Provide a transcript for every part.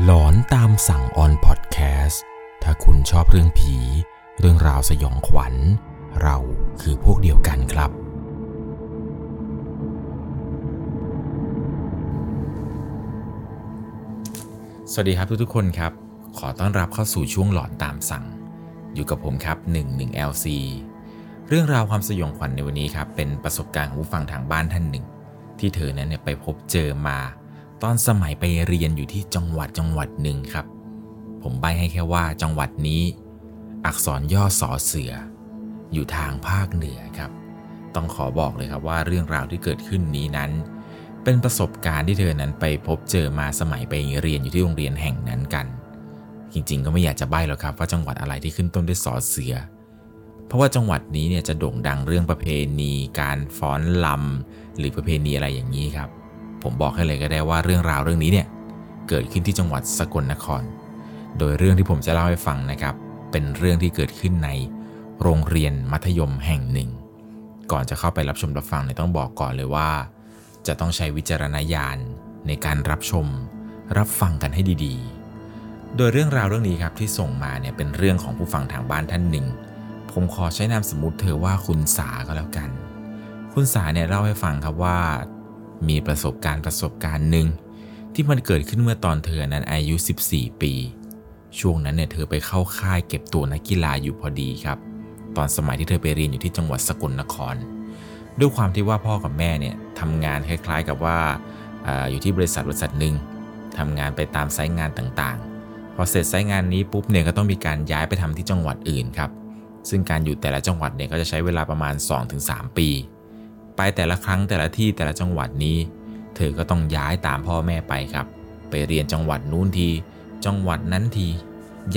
หลอนตามสั่งออนพอดแคสต์ถ้าคุณชอบเรื่องผี เรื่องราวสยองขวัญ เราคือพวกเดียวกันครับ สวัสดีครับทุกๆคนครับ ขอต้อนรับเข้าสู่ช่วงหลอนตามสั่ง อยู่กับผมครับ 11 LC เรื่องราวความสยองขวัญในวันนี้ครับ เป็นประสบการณ์ของผู้ฟังทางบ้านท่านหนึ่ง ที่เธอนั้นเนี่ยไปพบเจอมา ตอนสมัยไปเรียนอยู่ที่จังหวัดจังหวัดหนึ่งครับ ผมใบให้แค่ว่าจังหวัดนี้ อักษรย่อสอเสือ อยู่ทางภาคเหนือครับ ต้องขอบอกเลยครับว่าเรื่องราวที่เกิดขึ้นนี้นั้น เป็นประสบการณ์ที่เธอนั้นไปพบเจอมาสมัยไปเรียนอยู่ที่โรงเรียนแห่งนั้นกัน จริงๆ ก็ไม่อยากจะใบ้หรอกครับว่าจังหวัดอะไรที่ขึ้นต้นด้วยสอเสือ เพราะว่าจังหวัดนี้เนี่ยจะโด่งดังเรื่องประเพณี การฟ้อนลำหรือประเพณีอะไรอย่างนี้ครับ ผมบอกให้เลยก็ได้ว่าเรื่องราวเรื่องนี้เนี่ยเกิดขึ้นที่จังหวัดสกลนคร โดยเรื่องที่ผมจะเล่าให้ฟังนะครับ เป็นเรื่องที่เกิดขึ้นในโรงเรียนมัธยมแห่งหนึ่ง ก่อนจะเข้าไปรับชมรับฟังเนี่ยต้องบอกก่อนเลยว่า จะต้องใช้วิจารณญาณในการรับชม รับฟังกันให้ดีๆ โดยเรื่องราวเรื่องนี้ครับที่ส่งมาเนี่ยเป็นเรื่องของผู้ฟังทางบ้านท่านหนึ่ง ผมขอใช้นามสมมุติเธอว่าคุณสาก็แล้วกัน คุณสาเนี่ยเล่าให้ฟังครับว่า มีประสบการณ์ประสบการณ์หนึ่งที่มันเกิดขึ้นเมื่อตอนเธอนั้นอายุ 14 ปี ช่วงนั้นเนี่ยเธอไปเข้าค่ายเก็บตัวนักกีฬาอยู่พอดีครับ ตอนสมัยที่เธอไปเรียนอยู่ที่จังหวัดสกลนคร ด้วยความที่ว่าพ่อกับแม่เนี่ยทำงานคล้ายๆกับว่าออยู่ที่บริษัทบริษัทหนึ่งทำงานไปตามไซต์งานต่างๆ พอเสร็จไซต์งานนี้ปุ๊บเนี่ยก็ต้องมีการย้ายไปทำที่จังหวัดอื่นครับ ซึ่งการอยู่แต่ละจังหวัดเนี่ยก็จะใช้เวลาประมาณ 2-3 ปีไป แต่ละครั้งแต่ละที่แต่ละจังหวัดนี้ เธอก็ต้องย้ายตามพ่อแม่ไปครับ ไปเรียนจังหวัดนู้นที จังหวัดนั้นที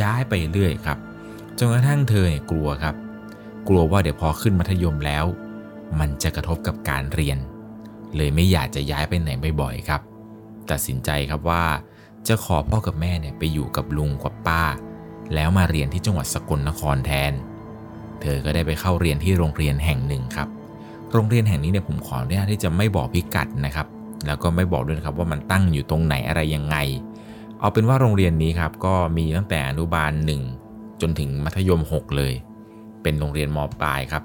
ย้ายไปเรื่อยครับ จนกระทั่งเธอเนี่ยกลัวครับ กลัวว่าเดี๋ยวพอขึ้นมัธยมแล้ว มันจะกระทบกับการเรียน เลยไม่อยากจะย้ายไปไหนบ่อยๆครับ ตัดสินใจครับว่าจะขอพ่อกับแม่เนี่ยไปอยู่กับลุงกับป้า แล้วมาเรียนที่จังหวัดสกลนครแทน เธอก็ได้ไปเข้าเรียนที่โรงเรียนแห่งหนึ่งครับ โรงเรียนแห่งนี้เนี่ยผมขออนุญาตที่จะไม่บอกพิกัดนะครับ แล้วก็ไม่บอกด้วยนะครับว่ามันตั้งอยู่ตรงไหนอะไรยังไง เอาเป็นว่าโรงเรียนนี้ครับก็มีตั้งแต่อนุบาล 1 จนถึงมัธยม 6 เลย เป็นโรงเรียนมปลายครับ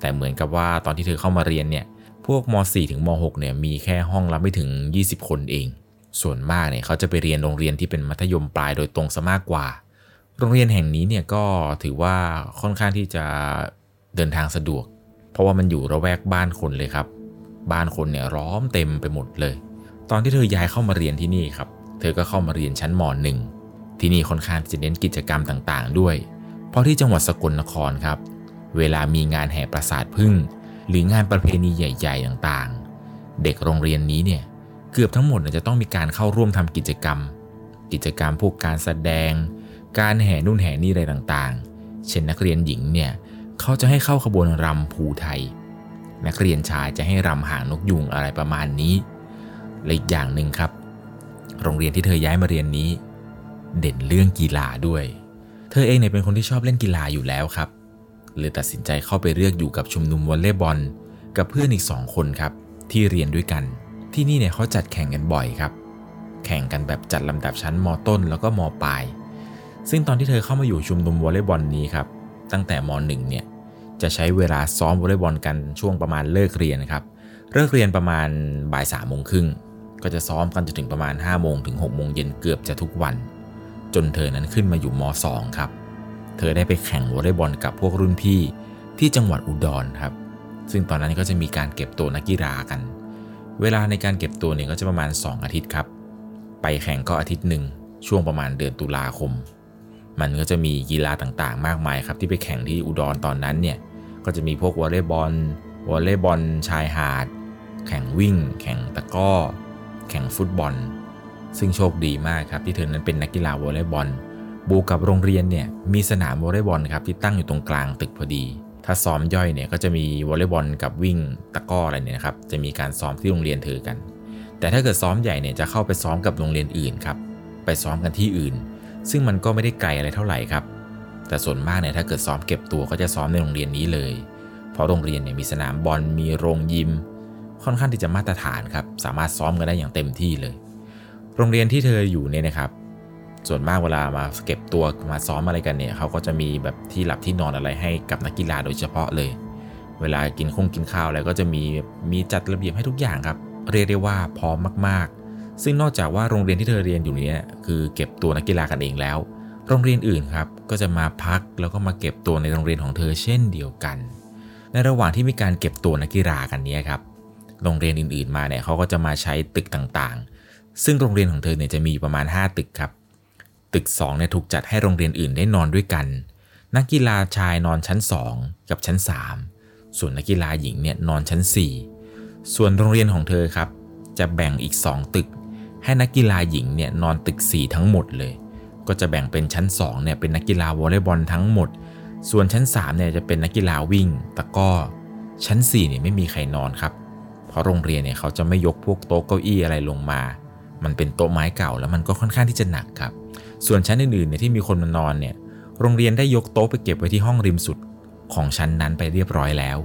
แต่เหมือนกับว่าตอนที่เธอเข้ามาเรียนเนี่ยพวกม .4 ถึงม .6 เนี่ยมีแค่ห้องรับไม่ถึง 20 คนเอง ส่วนมากเนี่ยเขาจะไปเรียนโรงเรียนที่เป็นมัธยมปลายโดยตรงซะมากกว่า โรงเรียนแห่งนี้เนี่ยก็ถือว่าค่อนข้างที่จะเดินทางสะดวก เพราะว่ามันอยู่ระแวกบ้านคนเลยครับ บ้านคนเนี่ยร้อมเต็มไปหมดเลย ตอนที่เธอย้ายเข้ามาเรียนที่นี่ครับ เธอก็เข้ามาเรียนชั้นม .1 ที่นี่ค่อนข้างจะเน้นกิจกรรมต่างๆ ด้วย เพราะที่จังหวัดสกลนครครับ เวลามีงานแห่ปราสาทพึ่ง หรืองานประเพณีใหญ่ๆต่างๆ เด็กโรงเรียนนี้เนี่ยเกือบทั้งหมดจะต้องมีการเข้าร่วมทำกิจกรรม กิจกรรมพวกการแสดง การแห่นู่นแห่นี่อะไรต่างๆ เช่นนักเรียนหญิงเนี่ย เขาจะให้เข้าขบวนรำภูไทย นักเรียนชายจะให้รำหางนกยุงอะไรประมาณนี้และอีกอย่างหนึ่งครับ โรงเรียนที่เธอย้ายมาเรียนนี้ เด่นเรื่องกีฬาด้วย เธอเองเนี่ยเป็นคนที่ชอบเล่นกีฬาอยู่แล้วครับเลยตัดสินใจเข้าไปเลือกอยู่กับชุมนุมวอลเลย์บอล กับเพื่อนอีกสองคนครับ ที่เรียนด้วยกัน ที่นี่เนี่ยเขาจัดแข่งกันบ่อยครับ แข่งกันแบบจัดลำดับชั้นมต้นแล้วก็มปลาย ซึ่งตอนที่เธอเข้ามาอยู่ชุมนุมวอลเลย์บอลนี้ครับ ตั้งแต่มหนึ่งเนี่ยจะใช้เวลาซ้อมวอลเลย์บอลกันช่วงประมาณเลิกเรียนครับเลิกเรียนประมาณบ่ายสามโมงครึ่งก็จะซ้อมกันจนถึงประมาณ5้าโมงถึง6กโมงเย็นเกือบจะทุกวัน จนเธอนั้นขึ้นมาอยู่ม 2 ครับ เธอได้ไปแข่งวอลเลย์บอลกับพวกรุ่นพี่ที่จังหวัดอุดรครับ ซึ่งตอนนั้นก็จะมีการเก็บตัวนักกีฬากัน เวลาในการเก็บตัวเนี่ยก็จะประมาณ 2 อาทิตย์ครับ ไปแข่งก็อาทิตย์หนึ่งช่วงประมาณเดือนตุลาคม มันก็จะมีกีฬาต่างๆ มากมายครับที่ไปแข่งที่อุดรตอนนั้นเนี่ยก็จะมีพวกวอลเลย์บอลวอลเลย์บอลชายหาด แข่งวิ่ง แข่งตะก้อ แข่งฟุตบอล ซึ่งโชคดีมากครับที่เธอนั้นเป็นนักกีฬาวอลเลย์บอลบูกับโรงเรียนเนี่ยมีสนามวอลเลย์บอลครับที่ตั้งอยู่ตรงกลางตึกพอดี ถ้าซ้อมย่อยเนี่ยก็จะมีวอลเลย์บอลกับวิ่งตะก้ออะไรเนี่ยครับจะมีการซ้อมที่โรงเรียนเธอกัน แต่ถ้าเกิดซ้อมใหญ่เนี่ยจะเข้าไปซ้อมกับโรงเรียนอื่นครับไปซ้อมกันที่อื่น ซึ่งมันก็ไม่ได้ไกลอะไรเท่าไหร่ครับ แต่ส่วนมากเนี่ยถ้าเกิดซ้อมเก็บตัวก็จะซ้อมในโรงเรียนนี้เลย เพราะโรงเรียนเนี่ยมีสนามบอลมีโรงยิม ค่อนข้างที่จะมาตรฐานครับสามารถซ้อมกันได้อย่างเต็มที่เลย โรงเรียนที่เธออยู่เนี่ยนะครับ ส่วนมากเวลามาเก็บตัวมาซ้อมอะไรกันเนี่ยเขาก็จะมีแบบที่หลับที่นอนอะไรให้กับนักกีฬาโดยเฉพาะเลย เวลากินคงกินข้าวอะไรก็จะมีมีจัดระเบียบให้ทุกอย่างครับ เรียกได้ว่าพร้อมมากๆ ซึ่งนอกจากว่าโรงเรียนที่เธอเรียนอยู่นี้คือเก็บตัวนักกีฬากันเองแล้ว โรงเรียนอื่นครับก็จะมาพักแล้วก็มาเก็บตัวในโรงเรียนของเธอเช่นเดียวกัน ในระหว่างที่มีการเก็บตัวนักกีฬากันนี้ครับโรงเรียนอื่นๆมาเนี่ยเขาก็จะมาใช้ตึกต่างๆ ซึ่งโรงเรียนของเธอเนี่ยจะมีประมาณ 5 ตึกครับ ตึก2เนี่ยถูกจัดให้โรงเรียนอื่นได้นอนด้วยกัน นักกีฬาชายนอนชั้น 2 กับชั้น 3 ส่วนนักกีฬาหญิงเนี่ยนอนชั้น 4 ส่วนโรงเรียนของเธอครับจะแบ่งอีก 2 ตึก ให้นักกีฬาหญิงเนี่ยนอนตึก 4 ทั้งหมดเลย ก็จะแบ่งเป็นชั้น2เนี่ยเป็นนักกีฬาวอลเลย์บอลทั้งหมด ส่วนชั้น3เนี่ยจะเป็นนักกีฬาวิ่ง ตะก้อ ชั้น4เนี่ยไม่มีใครนอนครับ เพราะโรงเรียนเนี่ยเขาจะไม่ยกพวกโต๊ะเก้าอี้อะไรลงมา มันเป็นโต๊ะไม้เก่าแล้วมันก็ค่อนข้างที่จะหนักครับ ส่วนชั้นอื่นๆเนี่ยที่มีคนมานอนเนี่ย โรงเรียนได้ยกโต๊ะไปเก็บไว้ที่ห้องริมสุดของชั้นนั้นไปเรียบร้อยแล้ว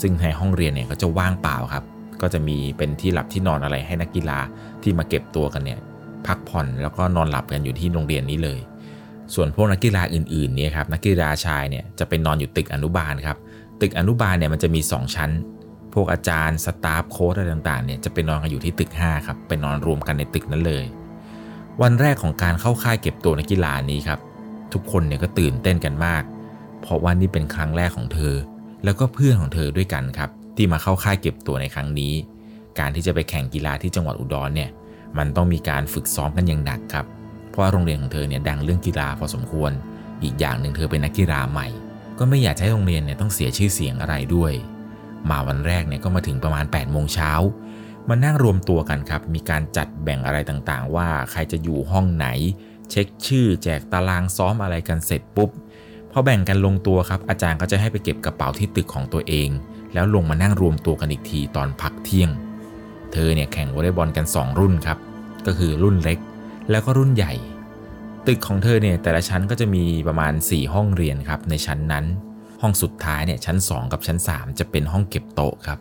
ซึ่งในห้องเรียนเนี่ยก็จะว่างเปล่าครับ ก็จะมีเป็นที่หลับที่นอนอะไรให้นักกีฬาที่มาเก็บตัวกันเนี่ยพักผ่อนแล้วก็นอนหลับกันอยู่ที่โรงเรียนนี้เลย ส่วนพวกนักกีฬาอื่นๆเนี่ยครับนักกีฬาชายเนี่ยจะเป็นนอนอยู่ตึกอนุบาลครับตึกอนุบาลเนี่ยมันจะมี 2 ชั้น พวกอาจารย์สตาฟโค้ชอะไรต่างๆเนี่ยจะไปนอนกันอยู่ที่ตึก5ครับไปนอนรวมกันในตึกนั้นเลย วันแรกของการเข้าค่ายเก็บตัวนักกีฬานี้ครับทุกคนเนี่ยก็ตื่นเต้นกันมาก เพราะว่านี่เป็นครั้งแรกของเธอ แล้วก็เพื่อนของเธอด้วยกันครับ ที่มาเข้าค่ายเก็บตัวในครั้งนี้ การที่จะไปแข่งกีฬาที่จังหวัดอุดรเนี่ยมันต้องมีการฝึกซ้อมกันอย่างหนักครับ เพราะว่าโรงเรียนของเธอเนี่ยดังเรื่องกีฬาพอสมควร อีกอย่างหนึ่งเธอเป็นนักกีฬาใหม่ ก็ไม่อยากให้โรงเรียนเนี่ยต้องเสียชื่อเสียงอะไรด้วย มาวันแรกเนี่ยก็มาถึงประมาณ8ปดโมงเช้ามานั่งรวมตัวกันครับ มีการจัดแบ่งอะไรต่างๆ ว่าใครจะอยู่ห้องไหน เช็คชื่อแจกตารางซ้อมอะไรกันเสร็จปุ๊บพอแบ่งกันลงตัวครับ อาจารย์ก็จะให้ไปเก็บกระเป๋าที่ตึกของตัวเอง แล้วลงมานั่งรวมตัวกันอีกทีตอนพักเที่ยง เธอเนี่ยแข่งวอลเลย์บอลกัน 2 รุ่นครับ ก็คือรุ่นเล็กแล้วก็รุ่นใหญ่ ตึกของเธอเนี่ยแต่ละชั้นก็จะมีประมาณ 4 ห้องเรียนครับในชั้นนั้น ห้องสุดท้ายเนี่ยชั้น 2 กับชั้น 3 จะเป็นห้องเก็บโต๊ะครับ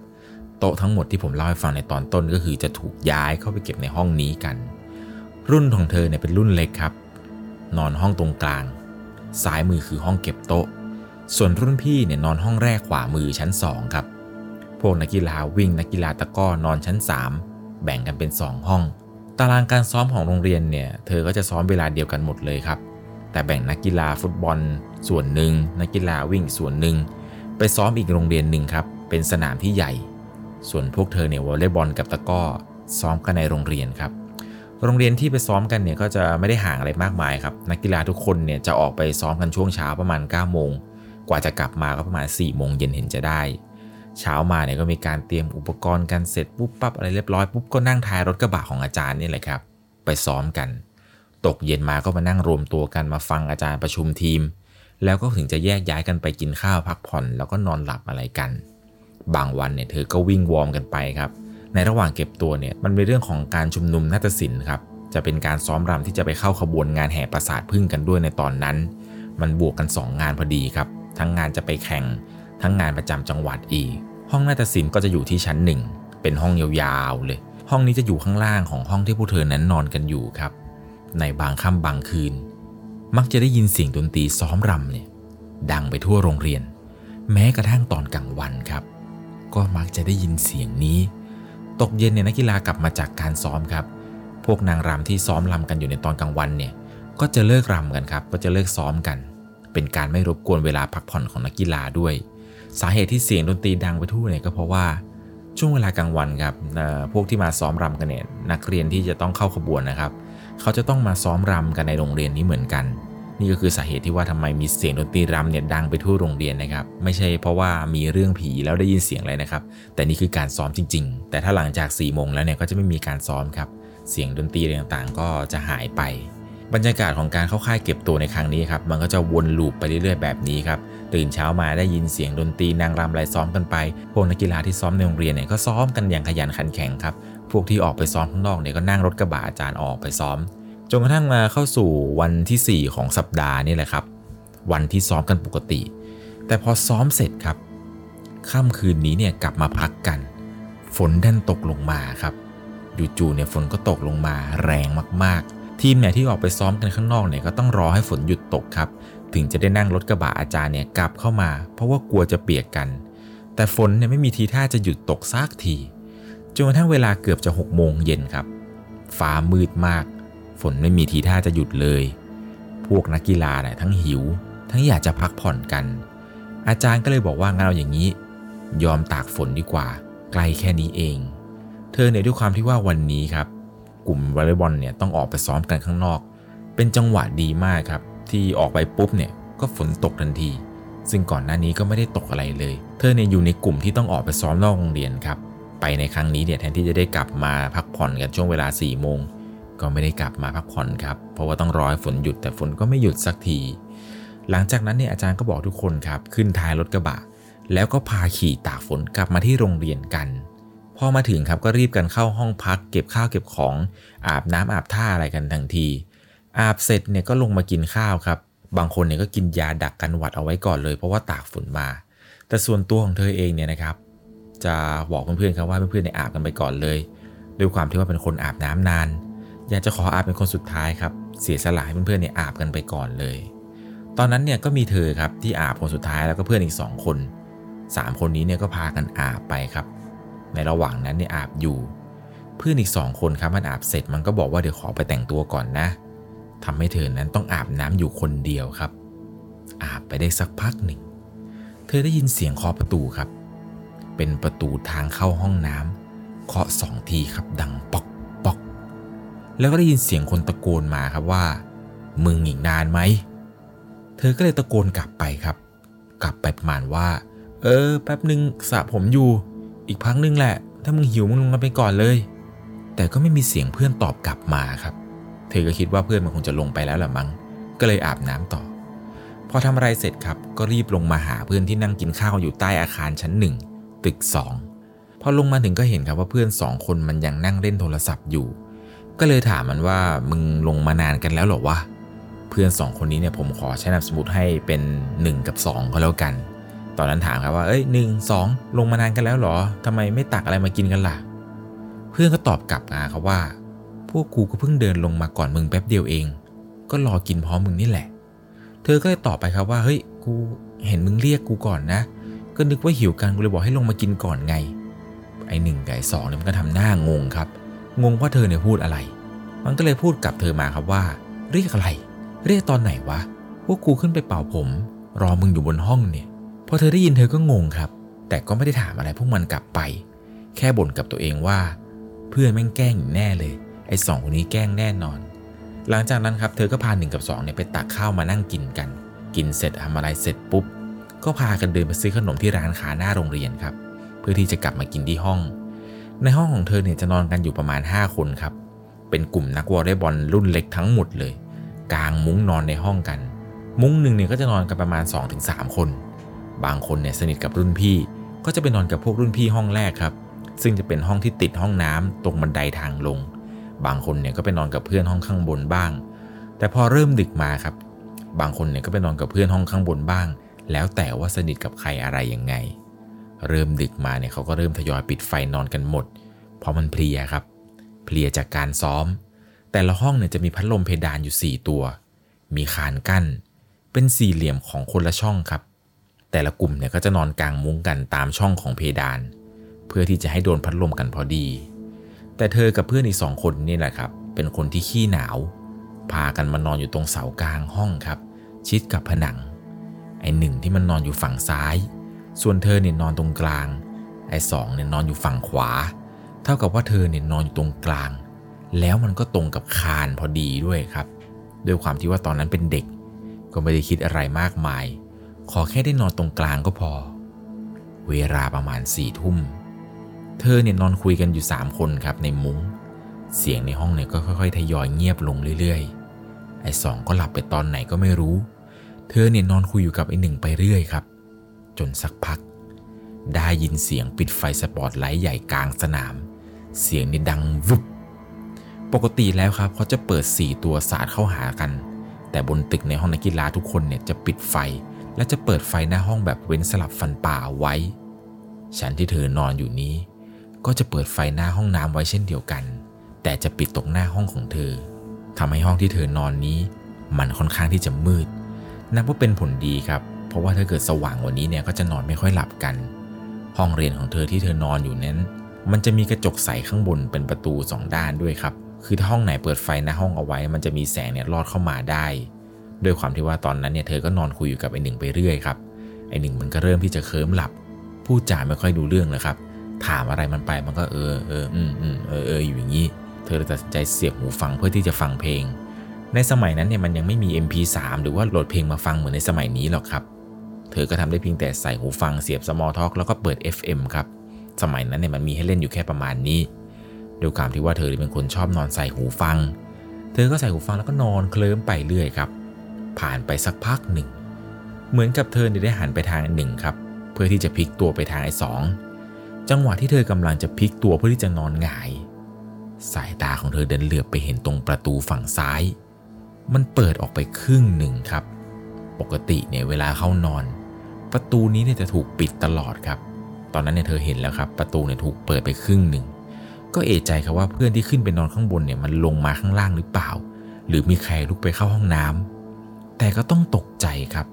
โต๊ะทั้งหมดที่ผมเล่าให้ฟังในตอนต้นก็คือจะถูกย้ายเข้าไปเก็บในห้องนี้กัน รุ่นของเธอเนี่ยเป็นรุ่นเล็กครับ นอนห้องตรงกลาง ซ้ายมือคือห้องเก็บโต๊ะ ส่วนรุ่นพี่เนี่ยนอนห้องแรกขวามือชั้น 2 ครับ พวกนักกีฬาวิ่งนักกีฬาตะก้อนอนชั้น 3 แบ่งกันเป็น 2 ห้อง ตารางการซ้อมของโรงเรียนเนี่ยเธอก็จะซ้อมเวลาเดียวกันหมดเลยครับ แต่แบ่งนักกีฬาฟุตบอล ส่วนหนึ่งนักกีฬาวิ่งส่วนหนึ่งไปซ้อมอีกโรงเรียนหนึ่งครับเป็นสนามที่ใหญ่ ส่วนพวกเธอเนี่ยวอลเลย์บอลกับตะก้อซ้อมกันในโรงเรียนครับโรงเรียนที่ไปซ้อมกันเนี่ยก็จะไม่ได้ห่างอะไรมากมายครับ นักกีฬาทุกคนเนี่ยจะออกไปซ้อมกันช่วงเช้าประมาณ9โมง กว่าจะกลับมาก็ประมาณ4โมงเย็นเห็นจะได้ เช้ามาเนี่ยก็มีการเตรียมอุปกรณ์กันเสร็จปุ๊บปั๊บอะไรเรียบร้อยปุ๊บก็นั่งท้ายรถกระบะของอาจารย์นี่แหละครับ ไปซ้อมกัน ตกเย็นมาก็มานั่งรวมตัวกันมาฟังอาจารย์ประชุมทีม แล้วก็ถึงจะแยกย้ายกันไปกินข้าวพักผ่อนแล้วก็นอนหลับอะไรกัน บางวันเนี่ยเธอก็วิ่ง warm กันไปครับ ในระหว่างเก็บตัวเนี่ยมันเป็นเรื่องของการชุมนุมนาฏศิลป์ครับจะเป็นการซ้อมรำที่จะไปเข้าขบวนงานแห่ปราสาทผึ้งกันด้วยในตอนนั้น มันบวกกัน 2 งานพอดีครับ ทั้งงานจะไปแข่ง ทั้งงานประจำจังหวัดอีก ห้องนาฏศิลป์ก็จะอยู่ที่ชั้นหนึ่ง เป็นห้องยาวๆเลย ห้องนี้จะอยู่ข้างล่างของห้องที่พวกเธอนั้นนอนกันอยู่ครับ ในบางค่ำบางคืน มักจะได้ยินเสียงดนตรีซ้อมรำเนี่ย ดังไปทั่วโรงเรียน แม้กระทั่งตอนกลางวันครับ ก็มักจะได้ยินเสียงนี้ ตกเย็นเนี่ยนักกีฬากลับมาจากการซ้อมครับ พวกนางรำที่ซ้อมรำกันอยู่ในตอนกลางวันเนี่ย ก็จะเลิกรำกันครับ ก็จะเลิกซ้อมกัน เป็นการไม่รบกวนเวลาพักผ่อนของนักกีฬาด้วย สาเหตุที่เสียงดนตรีดังไปทั่วเนี่ยก็เพราะว่าช่วงเวลากลางวันครับพวกที่มาซ้อมรำกันเนี่ยนักเรียนที่จะต้องเข้าขบวนนะครับ เขาจะต้องมาซ้อมรำกันในโรงเรียนนี้เหมือนกัน นี่ก็คือสาเหตุที่ว่าทำไมมีเสียงดนตรีรำเนี่ยดังไปทั่วโรงเรียนนะครับ ไม่ใช่เพราะว่ามีเรื่องผีแล้วได้ยินเสียงอะไรนะครับ แต่นี่คือการซ้อมจริง ๆ แต่ถ้าหลังจาก4ี่โมงแล้วเนี่ยก็จะไม่มีการซ้อมครับ เสียงดนตรีต่างๆ ก็จะหายไป บรรยากาศของการเข้าค่ายเก็บตัวในครั้งนี้ครับมันก็จะวนลูปไปเรื่อยๆแบบนี้ครับตื่นเช้ามาได้ยินเสียงดนตรีนางรำอะไรซ้อมกันไป พวกนักกีฬาที่ซ้อมในโรงเรียนเนี่ยก็ซ้อมกันอย่างขยันขันแข็งครับพวกที่ออกไปซ้อมข้างนอกเนี่ยก็นั่งรถกระบะอาจารย์ออกไปซ้อมจนกระทั่งมาเข้าสู่วันที่ 4 ของสัปดาห์นี่แหละครับ วันที่ซ้อมกันปกติ แต่พอซ้อมเสร็จครับค่ำคืนนี้เนี่ยกลับมาพักกัน ฝนดันตกลงมาครับจู่ๆเนี่ยฝนก็ตกลงมาแรงมาก ทีมเนี่ยที่ออกไปซ้อมกันข้างนอกเนี่ยก็ต้องรอให้ฝนหยุดตกครับ ถึงจะได้นั่งรถกระบะอาจารย์เนี่ยกลับเข้ามา เพราะว่ากลัวจะเปียกกัน แต่ฝนเนี่ยไม่มีทีท่าจะหยุดตกซากทีจนกระทั่งเวลาเกือบจะ6โมงเย็นครับฟ้ามืดมาก ฝนไม่มีทีท่าจะหยุดเลย พวกนักกีฬาเนี่ยทั้งหิว ทั้งอยากจะพักผ่อนกัน อาจารย์ก็เลยบอกว่างั้นเอาอย่างนี้ ยอมตากฝนดีกว่า ไกลแค่นี้เอง เธอเนี่ยด้วยความที่ว่าวันนี้ครับ กลุ่มวอลเลย์บอลเนี่ยต้องออกไปซ้อมกันข้างนอก เป็นจังหวะดีมากครับ ที่ออกไปปุ๊บเนี่ยก็ฝนตกทันที ซึ่งก่อนหน้านี้ก็ไม่ได้ตกอะไรเลย เธอเนี่ยอยู่ในกลุ่มที่ต้องออกไปซ้อมนอกโรงเรียนครับ ไปในครั้งนี้เนี่ยแทนที่จะได้กลับมาพักผ่อนกันช่วงเวลา4ี่โมงก็ไม่ได้กลับมาพักผ่อนครับ เพราะว่าต้องรอให้ฝนหยุดแต่ฝนก็ไม่หยุดสักที หลังจากนั้นเนี่ยอาจารย์ก็บอกทุกคนครับ ขึ้นท้ายรถกระบะ แล้วก็พาขี่ตากฝนกลับมาที่โรงเรียนกัน พอมาถึงครับก็รีบกันเข้าห้องพัก เก็บข้าวเก็บของ อาบน้ำอาบท่าอะไรกันทันที อาบเสร็จเนี่ยก็ลงมากินข้าวครับ บางคนเนี่ยก็กินยาดักกันหวัดเอาไว้ก่อนเลย เพราะว่าตากฝนมา แต่ส่วนตัวของเธอเองเนี่ยนะครับ จะบอกเพื่อนๆครับว่าเพื่อนๆเนี่ยอาบกันไปก่อนเลย ด้วยความที่ว่าเป็นคนอาบน้ำนาน อยากจะขออาบเป็นคนสุดท้ายครับเสียสละให้เพื่อนๆเนี่ยอาบกันไปก่อนเลย ตอนนั้นเนี่ยก็มีเธอครับที่อาบคนสุดท้ายแล้วก็เพื่อนอีก 2 คน 3 คนนี้เนี่ยก็พากันอาบไปครับ ในระหว่างนั้นเนี่ยอาบอยู่ เพื่อนอีก2คนครับมันอาบเสร็จมันก็บอกว่าเดี๋ยวขอไปแต่งตัวก่อนนะทำให้เธอนั้นต้องอาบน้ำอยู่คนเดียวครับ อาบไปได้สักพักหนึ่ง เธอได้ยินเสียงเคาะประตูครับ เป็นประตูทางเข้าห้องน้ำเคาะสองทีครับดังปอกปอก แล้วก็ได้ยินเสียงคนตะโกนมาครับว่า มึงอีกนานไหม เธอก็เลยตะโกนกลับไปครับ กลับไปประมาณว่า เออ แป๊บหนึ่งสระผมอยู่ อีกพักนึงแหละ ถ้ามึงหิวมึงลงมาไปก่อนเลย แต่ก็ไม่มีเสียงเพื่อนตอบกลับมาครับ เธอก็คิดว่าเพื่อนมันคงจะลงไปแล้วแหละมั้ง ก็เลยอาบน้ำต่อ พอทำอะไรเสร็จครับ ก็รีบลงมาหาเพื่อนที่นั่งกินข้าวอยู่ใต้อาคารชั้นหนึ่งตึกสองพอลงมาถึงก็เห็นครับว่าเพื่อนสองคนมันยังนั่งเล่นโทรศัพท์อยู่ ก็เลยถามมันว่ามึงลงมานานกันแล้วหรอวะ เพื่อนสองคนนี้เนี่ยผมขอใช้นามสมมติให้เป็น 1 กับ 2 ก็แล้วกัน ตอนนั้นถามครับว่าเอ้ยหนึ่งสองลงมานานกันแล้วเหรอทำไมไม่ตักอะไรมากินกันล่ะ เพื่อนก็ตอบกลับมาครับว่า พวกกูก็เพิ่งเดินลงมาก่อนมึงแป๊บเดียวเอง ก็รอกินพร้อมมึงนี่แหละ เธอก็เลยตอบไปครับว่าเฮ้ยกูเห็นมึงเรียกกูก่อนนะ ก็นึกว่าหิวกันกูเลยบอกให้ลงมากินก่อนไง ไอหนึ่งกับไอสองเนี่ยมันก็ทำหน้างงครับ งงว่าเธอเนี่ยพูดอะไร มันก็เลยพูดกับเธอมาครับว่า เรียกอะไร เรียกตอนไหนวะ พวกกูขึ้นไปเป่าผม รอมึงอยู่บนห้องเนี่ย อเธอได้ยินเธอก็งงครับ แต่ก็ไม่ได้ถามอะไรพวกมันกลับไป แค่บ่นกับตัวเองว่า เพื่อนแม่งแกล้งอยู่แน่เลย ไอ้สองคนนี้แกล้งแน่นอน หลังจากนั้นครับเธอก็พาหนึ่งกับสองเนี่ยไปตักข้าวมานั่งกินกัน กินเสร็จทำอะไรเสร็จปุ๊บ ก็พากันเดินไปซื้อขนมที่ร้านค้าหน้าโรงเรียนครับ เพื่อที่จะกลับมากินที่ห้อง ในห้องของเธอเนี่ยจะนอนกันอยู่ประมาณ 5 คนครับ เป็นกลุ่มนักวอลเลย์บอลรุ่นเล็กทั้งหมดเลยกางมุ้งนอนในห้องกัน มุ้งหนึ่งเนี่ยก็จะนอนกันประมาณ 2-3 คน บางคนเนี่ยสนิทกับรุ่นพี่ ก็จะไปนอนกับพวกรุ่นพี่ห้องแรกครับ ซึ่งจะเป็นห้องที่ติดห้องน้ำตรงบันไดทางลง บางคนเนี่ยก็ไปนอนกับเพื่อนห้องข้างบนบ้าง แต่พอเริ่มดึกมาครับ บางคนเนี่ยก็ไปนอนกับเพื่อนห้องข้างบนบ้าง แล้วแต่ว่าสนิทกับใครอะไรยังไง เริ่มดึกมาเนี่ยเขาก็เริ่มทยอยปิดไฟนอนกันหมด เพราะมันเพลียครับ เพลียจากการซ้อม แต่ละห้องเนี่ยจะมีพัดลมเพดานอยู่ 4 ตัว มีคานกั้น เป็นสี่เหลี่ยมของคนละช่องครับ แต่ละกลุ่มเนี่ยก็จะนอนกลางมุ้งกันตามช่องของเพดาน เพื่อที่จะให้โดนพัดลมกันพอดี แต่เธอกับเพื่อนอีกสองคนนี่แหละครับ เป็นคนที่ขี้หนาว พากันมานอนอยู่ตรงเสากลางห้องครับ ชิดกับผนัง ไอหนึ่งที่มันนอนอยู่ฝั่งซ้าย ส่วนเธอเนี่ยนอนตรงกลาง ไอสองเนี่ยนอนอยู่ฝั่งขวา เท่ากับว่าเธอเนี่ยนอนอยู่ตรงกลาง แล้วมันก็ตรงกับคานพอดีด้วยครับ ด้วยความที่ว่าตอนนั้นเป็นเด็ก ก็ไม่ได้คิดอะไรมากมาย ขอแค่ได้นอนตรงกลางก็พอ เวลาประมาณสี่ทุ่ม เธอเนี่ยนอนคุยกันอยู่สามคนครับในมุง้ง เสียงในห้องเนี่ยก็ค่อยๆทยอยเงียบลงเรื่อยๆ ไอ้สองก็หลับไปตอนไหนก็ไม่รู้ เธอเนี่ยนอนคุยอยู่กับไอ้หนึ่งไปเรื่อยครับ จนสักพัก ได้ยินเสียงปิดไฟสปอตไลท์ใหญ่กลางสนาม เสียงนี่ดังวุบปกติแล้วครับเขาจะเปิด 4 ตัวสาดเข้าหากัน แต่บนตึกในห้องนักกีฬาทุกคนเนี่ยจะปิดไฟ และจะเปิดไฟหน้าห้องแบบเว้นสลับฟันป่าเอาไว้ ชั้นที่เธอนอนอยู่นี้ ก็จะเปิดไฟหน้าห้องน้ำไว้เช่นเดียวกัน แต่จะปิดตรงหน้าห้องของเธอทำให้ห้องที่เธอนอนนี้ มันค่อนข้างที่จะมืด นับว่าเป็นผลดีครับ เพราะว่าถ้าเกิดสว่างกว่านี้เนี่ยก็จะนอนไม่ค่อยหลับกัน ห้องเรียนของเธอที่เธอนอนอยู่นั้น มันจะมีกระจกใสข้างบนเป็นประตูสองด้านด้วยครับ คือถ้าห้องไหนเปิดไฟหน้าห้องเอาไว้ มันจะมีแสงเนี่ยลอดเข้ามาได้ ด้วยความที่ว่าตอนนั้นเนี่ยเธอก็นอนคุยอยู่กับไอ้หนึ่งไปเรื่อยครับไอ้หนึ่งมันก็เริ่มที่จะเคลิ้มหลับพูดจาไม่ค่อยดูเรื่องเลยครับ ถามอะไรมันไปมันก็เออเอออืมอืมเออเอออยู่อย่างนี้ เธอเลยตัดสินใจเสียบหูฟังเพื่อที่จะฟังเพลง ในสมัยนั้นเนี่ยมันยังไม่มี MP3 หรือว่าโหลดเพลงมาฟังเหมือนในสมัยนี้หรอกครับ เธอก็ทำได้เพียงแต่ใส่หูฟังเสียบ small talk แล้วก็เปิด FM ครับ สมัยนั้นเนี่ยมันมีให้เล่นอยู่แค่ประมาณนี้ด้วยความที่ว่าเธอเป็นคนชอบนอนใส่หูฟัง เธอก็ใส่หูฟังแล้วก็นอนเคลิ้มไปเรื่อยครับ ผ่านไปสักพักหนึ่ง เหมือนกับเธอได้หันไปทางหนึ่งครับ เพื่อที่จะพลิกตัวไปทางไอ้สองจังหวะที่เธอกำลังจะพลิกตัวเพื่อที่จะนอนหงาย สายตาของเธอเดินเหลือบไปเห็นตรงประตูฝั่งซ้าย มันเปิดออกไปครึ่งหนึ่งครับ ปกติเนี่ยเวลาเข้านอน ประตูนี้เนี่ยจะถูกปิดตลอดครับ ตอนนั้นเนี่ยเธอเห็นแล้วครับ ประตูเนี่ยถูกเปิดไปครึ่งหนึ่งก็เอะใจครับว่าเพื่อนที่ขึ้นไปนอนข้างบนเนี่ยมันลงมาข้างล่างหรือเปล่า หรือมีใครลุกไปเข้าห้องน้ำ แต่ก็ต้องตกใจครับ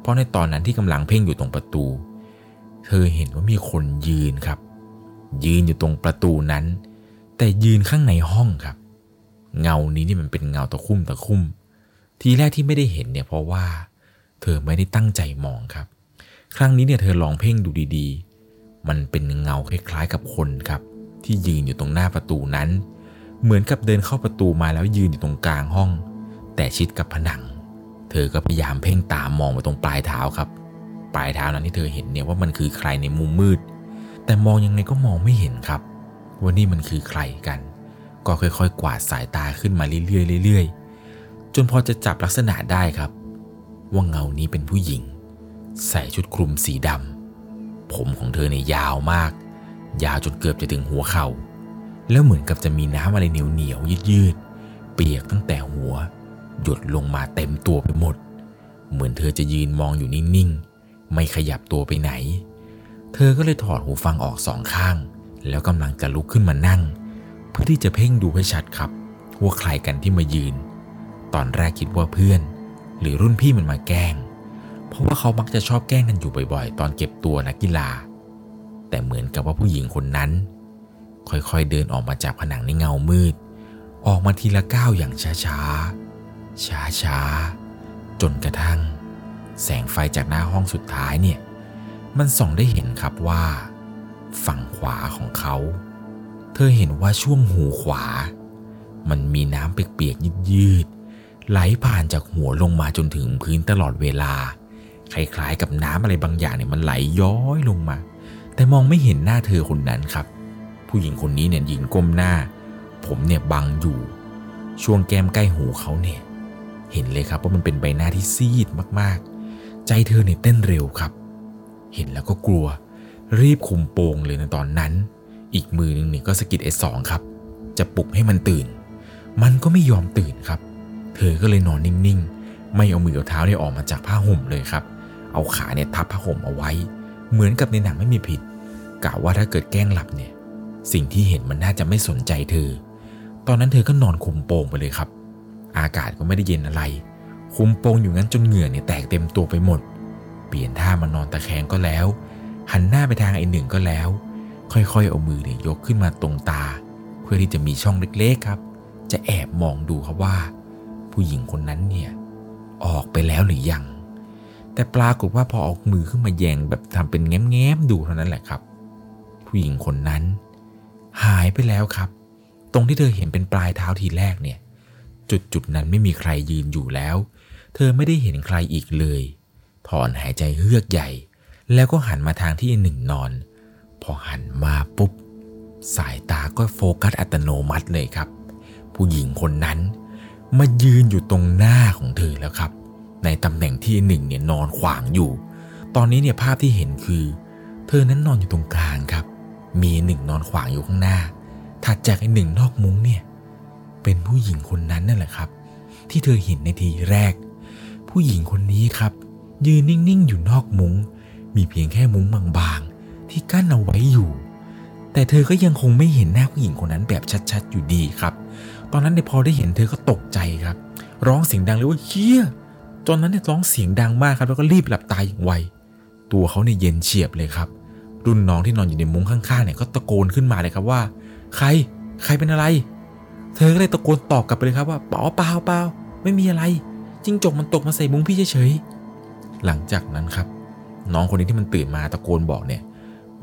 เพราะในตอนนั้นที่กำลังเพ่งอยู่ตรงประตู เธอเห็นว่ามีคนยืนครับ ยืนอยู่ตรงประตูนั้น แต่ยืนข้างในห้องครับ เงานี้นี่มันเป็นเงาตะคุ่มตะคุ่ม ทีแรกที่ไม่ได้เห็นเนี่ยเพราะว่า เธอไม่ได้ตั้งใจมองครับ ครั้งนี้เนี่ยเธอลองเพ่งดูดีๆ มันเป็นเงาคล้ายๆกับคนครับ ที่ยืนอยู่ตรงหน้าประตูนั้น เหมือนกับเดินเข้าประตูมาแล้วยืนอยู่ตรงกลางห้อง แต่ชิดกับผนัง เธอก็พยายามเพ่งตามมองไปตรงปลายเท้าครับ ปลายเท้านั้นที่เธอเห็นเนี่ยว่ามันคือใครในมุมมืด แต่มองยังไงก็มองไม่เห็นครับ ว่านี่มันคือใครกัน ก็ค่อยๆ กวาดสายตาขึ้นมาเรื่อยๆเรื่อยๆ จนพอจะจับลักษณะได้ครับ ว่าเงานี้เป็นผู้หญิง ใส่ชุดคลุมสีดำผมของเธอเนี่ยยาวมาก ยาวจนเกือบจะถึงหัวเขา่าแล้วเหมือนกับจะมีน้ำอะไรเหนียวเหนียวยืดยืดๆเปียกตั้งแต่หัว หยดลงมาเต็มตัวไปหมด เหมือนเธอจะยืนมองอยู่นิ่งๆ ไม่ขยับตัวไปไหน เธอก็เลยถอดหูฟังออกสองข้าง แล้วกำลังจะลุกขึ้นมานั่ง เพื่อที่จะเพ่งดูให้ชัดครับ ว่าใครกันที่มายืน ตอนแรกคิดว่าเพื่อน หรือรุ่นพี่มันมาแกล้ง เพราะว่าเขามักจะชอบแกล้งกันอยู่บ่อยๆ ตอนเก็บตัวนักกีฬา แต่เหมือนกับว่าผู้หญิงคนนั้น ค่อยๆเดินออกมาจากผนังในเงามืด ออกมาทีละก้าวอย่างช้าๆ ช้าๆจนกระทั่ง แสงไฟจากหน้าห้องสุดท้ายเนี่ย มันส่องได้เห็นครับว่า ฝั่งขวาของเขา เธอเห็นว่าช่วงหูขวา มันมีน้ำเปียกๆยืดๆไหลผ่านจากหัวลงมาจนถึงพื้นตลอดเวลา คล้ายๆกับน้ำอะไรบางอย่างเนี่ยมันไหลย้อยลงมา แต่มองไม่เห็นหน้าเธอคนนั้นครับ ผู้หญิงคนนี้เนี่ยยืนก้มหน้า ผมเนี่ยบังอยู่ ช่วงแก้มใกล้หูเขาเนี่ย เห็นเลยครับว่ามันเป็นใบหน้าที่ซีดมากๆ ใจเธอเนี่ยเต้นเร็วครับ เห็นแล้วก็กลัว รีบคุมโปงเลยในตอนนั้น อีกมือหนึ่งเนี่ยก็สะกิดไอ้สองครับ จะปลุกให้มันตื่น มันก็ไม่ยอมตื่นครับ เธอก็เลยนอนนิ่งๆ ไม่เอามือเอาเท้าเนี่ยออกมาจากผ้าห่มเลยครับ เอาขาเนี่ยทับผ้าห่มเอาไว้ เหมือนกับในหนังไม่มีผิดกะว่าถ้าเกิดแกล้งหลับเนี่ย สิ่งที่เห็นมันน่าจะไม่สนใจเธอ ตอนนั้นเธอก็นอนคุมโปงไปเลยครับ อากาศก็ไม่ได้เย็นอะไร คุมโปงอยู่งั้นจนเหงื่อเนี่ยแตกเต็มตัวไปหมด เปลี่ยนท่ามานอนตะแคงก็แล้ว หันหน้าไปทางไอ้หนึ่งก็แล้ว ค่อยๆเอามือเนี่ยยกขึ้นมาตรงตา เพื่อที่จะมีช่องเล็กๆครับ จะแอบมองดูครับว่า ผู้หญิงคนนั้นเนี่ยออกไปแล้วหรือยัง แต่ปรากฏว่าพอเอามือขึ้นมาแยงแบบทำเป็นแง้มๆดูเท่านั้นแหละครับ ผู้หญิงคนนั้น หายไปแล้วครับ ตรงที่เธอเห็นเป็นปลายเท้าทีแรกเนี่ย จุดจุดๆนั้นไม่มีใครยืนอยู่แล้ว เธอไม่ได้เห็นใครอีกเลย ถอนหายใจเฮือกใหญ่ แล้วก็หันมาทางที่หนึ่งนอน พอหันมาปุ๊บ สายตาก็โฟกัสอัตโนมัติเลยครับ ผู้หญิงคนนั้น มายืนอยู่ตรงหน้าของเธอแล้วครับ ในตำแหน่งที่หนึ่งเนี่ยนอนขวางอยู่ ตอนนี้เนี่ยภาพที่เห็นคือ เธอนั้นนอนอยู่ตรงกลางครับ มีหนึ่งนอนขวางอยู่ข้างหน้าถัดจากไอ้หนึ่งนอกมุ้งเนี่ย เป็นผู้หญิงคนนั้นนั่นแหละครับ ที่เธอเห็นในทีแรก ผู้หญิงคนนี้ครับ ยืนนิ่งๆอยู่นอกมุง้ง มีเพียงแค่มุ้งบางๆ ที่กั้นเอาไว้อยู่ แต่เธอก็ยังคงไม่เห็นหน้าผู้หญิงคนนั้นแบบชัดๆ อยู่ดีครับ ตอนนั้นเนี่ยพอได้เห็นเธอก็ตกใจครับ ร้องเสียงดังเลยว่าเฮียตอนนั้นเนี่ยร้องเสียงดังมากครับแล้วก็รีบหลับตาอย่างไวตัวเขาเนี่ยเย็นเฉียบเลยครับรุ่นน้องที่นอนอยู่ในมุ้งข้างๆเนี่ยก็ตะโกนขึ้นมาเลยครับว่า ใคร ใครเป็นอะไร เธอก็เลยตะโกนตอบกลับไปเลยครับว่าเปล่าเปล่าเปล่าไม่มีอะไรจิ้งจกมันตกมาใส่มุ้งพี่เฉยๆหลังจากนั้นครับ น้องคนนี้ที่มันตื่นมาตะโกนบอกเนี่ย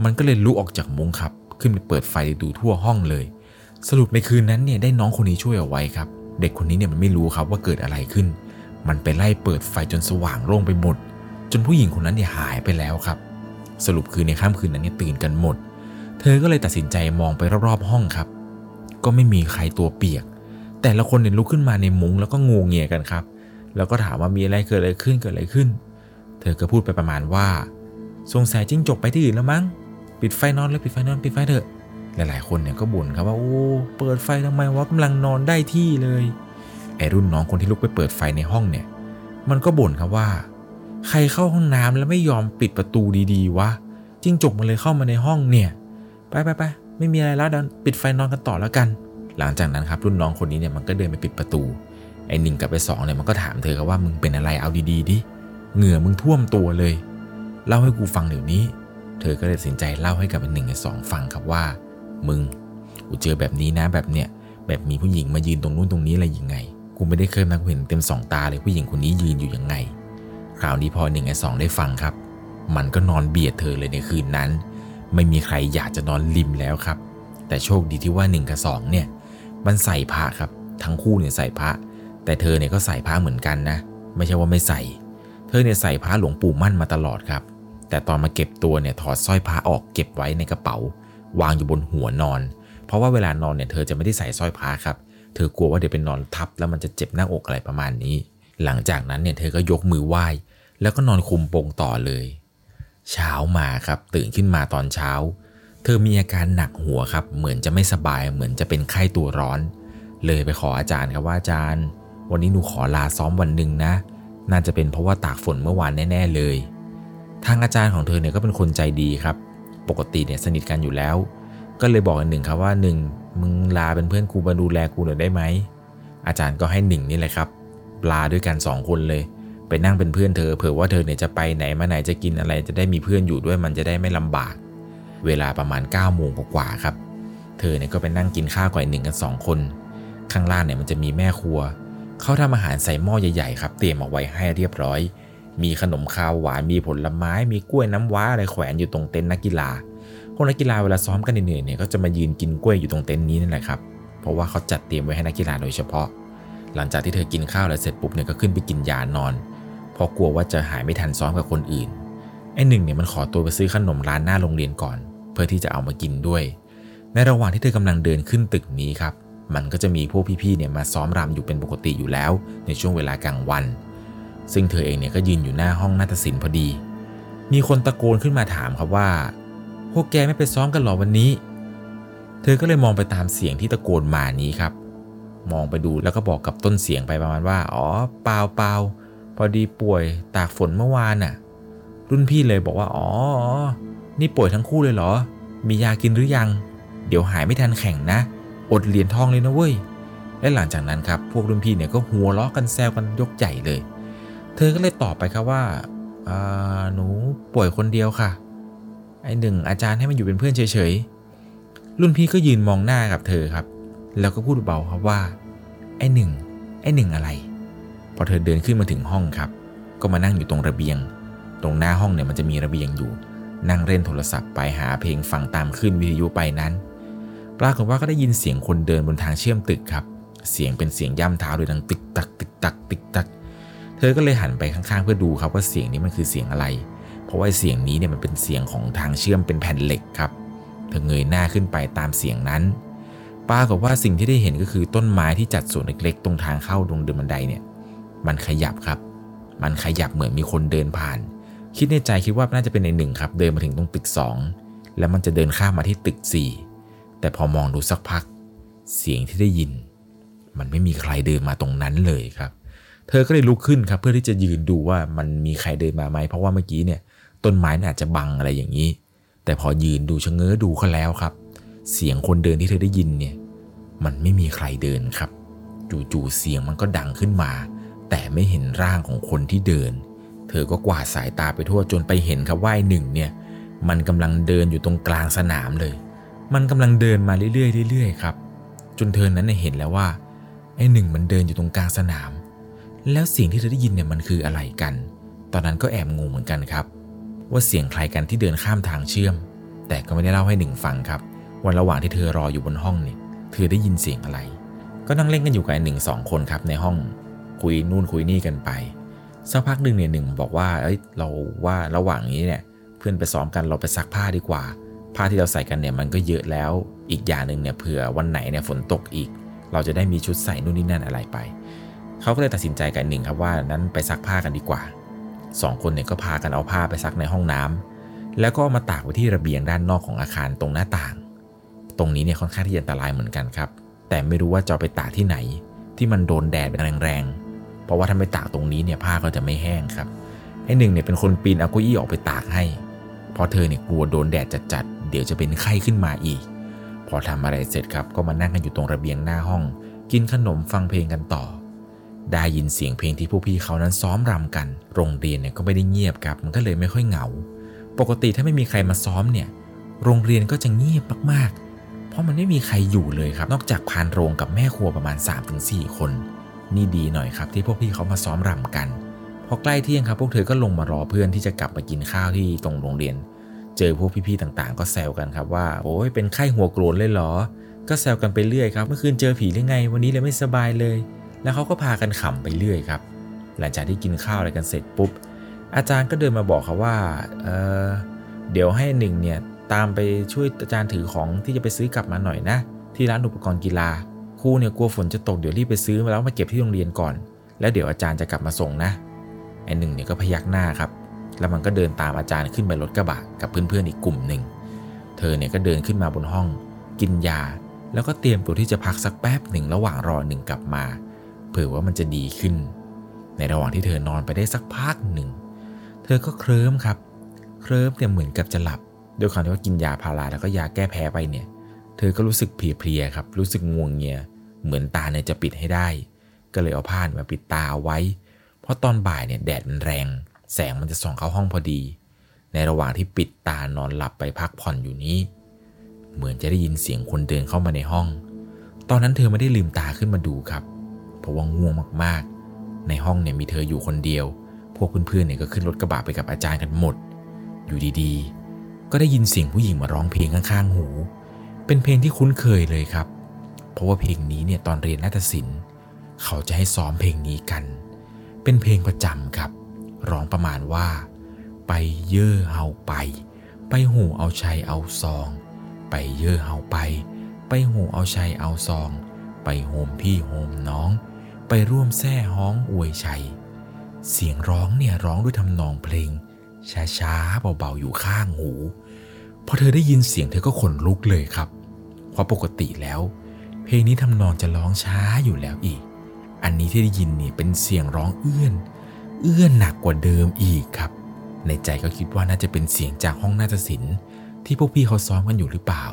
มันก็เลยลุกออกจากมุ้งครับ ขึ้นไปเปิดไฟดูทั่วห้องเลย สรุปในคืนนั้นเนี่ยได้น้องคนนี้ช่วยเอาไว้ครับ เด็กคนนี้เนี่ยมันไม่รู้ครับว่าเกิดอะไรขึ้น มันไปไล่เปิดไฟจนสว่างโล่งไปหมด จนผู้หญิงคนนั้นเนี่ยหายไปแล้วครับ สรุปคือในค่ำคืนนั้นเนี่ยตื่นกันหมด เธอก็เลยตัดสินใจมองไปรอบๆห้องครับ ก็ไม่มีใครตัวเปียก แต่ละคนเนี่ยลุกขึ้นมาในมุ้งแล้วก็งูเงียกันครับ แล้วก็ถามว่ามีอะไรเกิดอะไรขึ้นเกิดอะไรขึ้น เธอก็พูดไปประมาณว่าสงสัยจิ้งจกไปที่อื่นแล้วมั้ง ปิดไฟนอนเลยปิดไฟนอนปิดไฟเถอะ หลายๆ คนเนี่ยก็บ่นครับว่าโอ้เปิดไฟทำไมวะกำลังนอนได้ที่เลยไอรุ่นน้องคนที่ลุกไปเปิดไฟในห้องเนี่ย มันก็บ่นครับว่า ใครเข้าห้องน้ำแล้วไม่ยอมปิดประตูดีๆวะจิ้งจกมันเลยเข้ามาในห้องเนี่ย ไปไปไป ไม่มีอะไรแล้วดินปิดไฟนอนกันต่อแล้วกัน หลังจากนั้นครับรุ่นน้องคนนี้เนี่ยมันก็เดินไปปิดประตูไอ้หนึ่งกับไอ้สองเนี่ยมันก็ถามเธอครับว่ามึงเป็นอะไรเอาดีๆดิเหงื่อมึงท่วมตัวเลย เล่าให้กูฟังเดี๋ยวนี้ เธอก็เลยตัดสินใจเล่าให้กับไอ้หนึ่งไอ้สองฟังครับว่า มึงกูเจอแบบนี้นะแบบเนี้ยแบบมีผู้หญิงมายืนตรงนู้นตรงนี้อะไรยังไง กูไม่ได้เคยมากูเห็นเต็มสองตาเลยผู้หญิงคนนี้ยืนอยู่ยังไง คราวนี้พอหนึ่งไอ้สองได้ฟังครับ มันก็นอนเบียดเธอเลยในคืนนั้น ไม่มีใครอยากจะนอนริมแล้วครับ แต่โชคดีที่ว่าหนึ่งกับสองเนี่ยมันใส่ผ้าครับ ทั้งคู่เนี่ยใส่ผ้าแต่เธอเนี่ยก็ใส่ผ้าเหมือนกันนะ ไม่ใช่ว่าไม่ใส่ เธอเนี่ยใส่ผ้าหลวงปู่มั่นมาตลอดครับ แต่ตอนมาเก็บตัวเนี่ยถอดสร้อยผ้าออกเก็บไว้ในกระเป๋า วางอยู่บนหัวนอน เพราะว่าเวลานอนเนี่ยเธอจะไม่ได้ใส่สร้อยผ้าครับ เธอกลัวว่าเดี๋ยวเป็นนอนทับแล้วมันจะเจ็บหน้าอกอะไรประมาณนี้ หลังจากนั้นเนี่ยเธอก็ยกมือไหว้ แล้วก็นอนคุมโปงต่อเลย เช้ามาครับตื่นขึ้นมาตอนเช้า เธอมีอาการหนักหัวครับ เหมือนจะไม่สบายเหมือนจะเป็นไข้ตัวร้อน เลยไปขออาจารย์ครับว่าอาจารย์ วันนี้หนูขอลาซ้อมวันหนึ่งนะ น่าจะเป็นเพราะว่าตากฝนเมื่อวานแน่ ๆ เลย ทางอาจารย์ของเธอเนี่ยก็เป็นคนใจดีครับ ปกติเนี่ยสนิทกันอยู่แล้ว ก็เลยบอกหนึ่งครับว่าหนึ่งมึงลาเป็นเพื่อนกูมาดูแลกูหน่อยได้ไหมอาจารย์ก็ให้หนึ่งนี่แหละครับลาด้วยกันสองคนเลย ไปนั่งเป็นเพื่อนเธอเผื่อว่าเธอเนี่ยจะไปไหนมาไหนจะกินอะไรจะได้มีเพื่อนอยู่ด้วยมันจะได้ไม่ลำบาก เวลาประมาณ9ก้าโมงกว่าครับ เธอเนี่ยก็ไปนั่งกินข้าวกับไอ้หนึ่งกันสองคน ข้างล่างเนี่ยมันจะมีแม่ครัว เขาทำอาหารใส่หม้อใหญ่ๆครับ เตรียมเอาไว้ให้เรียบร้อย มีขนมข้าวหวานมีผลไม้ มีกล้วยน้ำว้าอะไรแขวนอยู่ตรงเต็นท์นักกีฬาพวกนักกีฬาเวลาซ้อมกันเหนื่อยเนี่ยก็จะมายืนกินกล้วยอยู่ตรงเต็นท์นี้นั่นแหละครับ เพราะว่าเขาจัดเตรียมไว้ให้นักกีฬาโดยเฉพาะ หลังจากที่เธอกินข้าวแล้วเสร็จปุ๊บเนี่ยก็ขึ้นไปกินยานอน เพราะกลัวว่าจะหายไม่ทันซ้อมกับคนอื่น ไอ้หนึ่งเนี่ยมันขอตัวไปซื้อขนมร้านหน้าโรงเรียนก่อน เพื่อที่จะเอามากินด้วย ในระหว่างที่เธอกำลังเดินขึ้นตึกนี้ครับ มันก็จะมีพวกพี่ๆเนี่ยมาซ้อมรำอยู่เป็นปกติอยู่แล้ว ในช่วงเวลากลางวัน ซึ่งเธอเองเนี่ยก็ยืนอยู่หน้าห้องนาฏศิลป์พอดี มีคนตะโกนขึ้นมาถามครับว่า พวกแกไม่ไปซ้อมกันหรอวันนี้ เธอก็เลยมองไปตามเสียงที่ตะโกนมานี้ครับ มองไปดูแล้วก็บอกกับต้นเสียงไปประมาณว่า อ๋อ เปล่าเปล่า พอดีป่วยตากฝนเมื่อวานน่ะ รุ่นพี่เลยบอกว่า อ๋อ นี่ป่วยทั้งคู่เลยเหรอ มียากินหรือยัง เดี๋ยวหายไม่ทันแข่งนะ อดเหรียญทองเลยนะเว้ย และหลังจากนั้นครับ พวกรุ่นพี่เนี่ยก็หัวเราะกันแซวกันยกใหญ่เลย เธอก็เลยตอบไปครับว่าอ่าหนูป่วยคนเดียวค่ะ ไอหนึ่งอาจารย์ให้มันอยู่เป็นเพื่อนเฉยๆ รุ่นพี่ก็ยืนมองหน้ากับเธอครับ แล้วก็พูดเบาครับว่า ไอหนึ่งไอหนึ่งอะไร พอเธอเดินขึ้นมาถึงห้องครับ ก็มานั่งอยู่ตรงระเบียง ตรงหน้าห้องเนี่ยมันจะมีระเบียงอยู่ นั่งเล่นโทรศัพท์ไปหาเพลงฟังตามขึ้นวิทยุไปนั้น ปรากฏว่าก็ได้ยินเสียงคนเดินบนทางเชื่อมตึกครับ เสียงเป็นเสียงย่ำเท้าโดยดังตึกตักตึกตักตึกตัก เธอก็เลยหันไปข้างๆ เพื่อดูครับว่าเสียงนี้มันคือเสียงอะไร เพราะว่าเสียงนี้เนี่ยมันเป็นเสียงของทางเชื่อมเป็นแผ่นเหล็กครับ เธอเงยหน้าขึ้นไปตามเสียงนั้นปรากฏว่าสิ่งที่ได้เห็นก็คือต้นไม้ที่จัดส่วนเล็กๆ ตรงทางเข้าตรงเดินบันไดเนี่ย มันขยับครับ มันขยับเหมือนมีคนเดินผ่าน คิดในใจคิดว่าน่าจะเป็นในหนึ่งครับ เดินมาถึงตรงตึก 2 แล้วมันจะเดินข้ามมาที่ตึก 4 แต่พอมองดูสักพัก เสียงที่ได้ยิน มันไม่มีใครเดินมาตรงนั้นเลยครับ เธอก็เลยลุกขึ้นครับ เพื่อที่จะยืนดูว่ามันมีใครเดินมาไหมเพราะว่าเมื่อกี้เนี่ย ต้นไม้น่าจะบังอะไรอย่างนี้ แต่พอยืนดูชะเง้อดูเขาแล้วครับ เสียงคนเดินที่เธอได้ยินเนี่ย มันไม่มีใครเดินครับ จู่ๆเสียงมันก็ดังขึ้นมา แต่ไม่เห็นร่างของคนที่เดิน เธอก็กวาดสายตาไปทั่วจนไปเห็นครับว่าไอ้หนึ่งเนี่ย มันกำลังเดินอยู่ตรงกลางสนามเลย มันกำลังเดินมาเรื่อยๆเรื่อยๆครับ จนเธอนั้นเห็นแล้วว่าไอ้หนึ่งมันเดินอยู่ตรงกลางสนาม แล้วเสียงที่เธอได้ยินเนี่ยมันคืออะไรกัน ตอนนั้นก็แอบงงเหมือนกันครับ ว่าเสียงใครกันที่เดินข้ามทางเชื่อม แต่ก็ไม่ได้เล่าให้หนึ่งฟังครับวันระหว่างที่เธอรออยู่บนห้องเนี่ย เธอได้ยินเสียงอะไร ก็นั่งเล่นกันอยู่กับหนึ่งสองคนครับในห้อง คุยนู่นคุยนี่กันไปสักพักหนึ่งเนี่ยหนึ่งบอกว่าเอ้ยเราว่าระหว่างนี้เนี่ยเพื่อนไปซ้อมกันเราไปซักผ้าดีกว่า ผ้าที่เราใส่กันเนี่ยมันก็เยอะแล้วอีกอย่างหนึ่งเนี่ยเผื่อวันไหนเนี่ยฝนตกอีก เราจะได้มีชุดใส่นู่นนี่นั่นอะไรไปเขาก็เลยตัดสินใจกันหนึ่งครับว่านั้นไปซักผ้ากันดีกว่าสองคนเนี่ยก็พากันเอาผ้าไปซักในห้องน้ำแล้วก็มาตากไว้ที่ระเบียงด้านนอกของอาคารตรงหน้าต่าง ตรงนี้เนี่ยค่อนข้างที่จะอันตรายเหมือนกันครับ แต่ไม่รู้ว่าจะไปตากที่ไหน ที่มันโดนแดดแรงๆ ราะว่าถ้าไปตากตรงนี้เนี่ยผ้าก็จะไม่แห้งครับไอ้หนึ่งเนี่ยเป็นคนปีนเอาเก้าอี้ออกไปตากให้ เพราะเธอเนี่ยกลัวโดนแดดจัดๆเดี๋ยวจะเป็นไข้ขึ้นมาอีก พอทำอะไรเสร็จครับก็มานั่งกันอยู่ตรงระเบียงหน้าห้อง กินขนมฟังเพลงกันต่อ ได้ยินเสียงเพลงที่พวกพี่เขานั้นซ้อมรำกัน โรงเรียนเนี่ยก็ไม่ได้เงียบครับ มันก็เลยไม่ค่อยเหงา ปกติถ้าไม่มีใครมาซ้อมเนี่ย โรงเรียนก็จะเงียบมากๆ เพราะมันไม่มีใครอยู่เลยครับ นอกจากพานโรงกับแม่ครัวประมาณ 3-4 คน นี่ดีหน่อยครับที่พวกพี่เขามาซ้อมรำกัน พอใกล้เที่ยงครับพวกเธอก็ลงมารอเพื่อนที่จะกลับมากินข้าวที่ตรงโรงเรียน เจอพวกพี่ๆต่างๆ ก็แซวกันครับว่า โอ้ยเป็นไข้หัวโกรนเลยเหรอ ก็แซวกันไปเรื่อยครับ เมื่อคืนเจอผีหรือไง วันนี้เลยไม่สบายเลย แล้วเขาก็พากันขำไปเรื่อยครับ หลังจากที่กินข้าวอะไรกันเสร็จปุ๊บ อาจารย์ก็เดินมาบอกเขาว่า เออเดี๋ยวให้หนึ่งเนี่ยตามไปช่วยอาจารย์ถือของที่จะไปซื้อกลับมาหน่อยนะ ที่ร้านอุปกรณ์กีฬา ครูเนี่ยกลัวฝนจะตกเดี๋ยวรีบไปซื้อมาแล้วมาเก็บที่โรงเรียนก่อน แล้วเดี๋ยวอาจารย์จะกลับมาส่งนะไอหนึ่งเนี่ยก็พยักหน้าครับ แล้วมันก็เดินตามอาจารย์ขึ้นไปรถกระบะกับเพื่อนๆอีกกลุ่มหนึ่ง เธอเนี่ยก็เดินขึ้นมาบนห้อง กินยา แล้วก็เตรียมตัวที่จะพักสักแป๊บหนึ่งระหว่างรอหนึ่งกลับมา เผื่อว่ามันจะดีขึ้น ในระหว่างที่เธอนอนไปได้สักพักหนึ่ง เธอก็เคลิ้มครับ เคลิ้มเนี่ยเหมือนกับจะหลับโดยความที่ว่ากินยาพาราแล้วก็ยาแก้แพ้ไปเนี่ย เธอก็รู้สึกเพลียๆครับ รู้สึกง่วงเงีย เหมือนตาเนี่ยจะปิดให้ได้ ก็เลยเอาผ้ามาปิดตาเอาไว้ เพราะตอนบ่ายเนี่ยแดดมันแรง แสงมันจะส่องเข้าห้องพอดี ในระหว่างที่ปิดตานอนหลับไปพักผ่อนอยู่นี้ เหมือนจะได้ยินเสียงคนเดินเข้ามาในห้อง ตอนนั้นเธอไม่ได้ลืมตาขึ้นมาดูครับ เพราะว่าง่วงมากๆ ในห้องเนี่ยมีเธออยู่คนเดียว พวกเพื่อนๆเนี่ยก็ขึ้นรถกระบะไปกับอาจารย์กันหมด อยู่ดีๆ ก็ได้ยินเสียงผู้หญิงมาร้องเพลงข้างๆหู เป็นเพลงที่คุ้นเคยเลยครับ ราะว่าเพลงนี้เนี่ยตอนเรียนนาฏศิลป์เขาจะให้ซ้อมเพลงนี้กัน เป็นเพลงประจำครับ ร้องประมาณว่า ไปเย่อเฮาไป ไปหูเอาชัยเอาซอง ไปเย่อเฮาไป ไปหูเอาชัยเอาซอง ไปโฮมพี่โฮมน้อง ไปร่วมแซ่ฮ้องอวยชัย เสียงร้องเนี่ยร้องด้วยทำนองเพลง ช้าๆเบาๆอยู่ข้างหูพอเธอได้ยินเสียงเธอก็ขนลุกเลยครับ เพราะปกติแล้วเเพลงนี้ทำนองจะร้องช้าอยู่แล้วอีก อันนี้ที่ได้ยินเนี่ยเป็นเสียงร้องเอื้อน เอื้อนหนักกว่าเดิมอีกครับ ในใจก็คิดว่าน่าจะเป็นเสียงจากห้องนาฏศิลป์ที่พวกพี่เขาซ้อมกันอยู่หรือเปล่า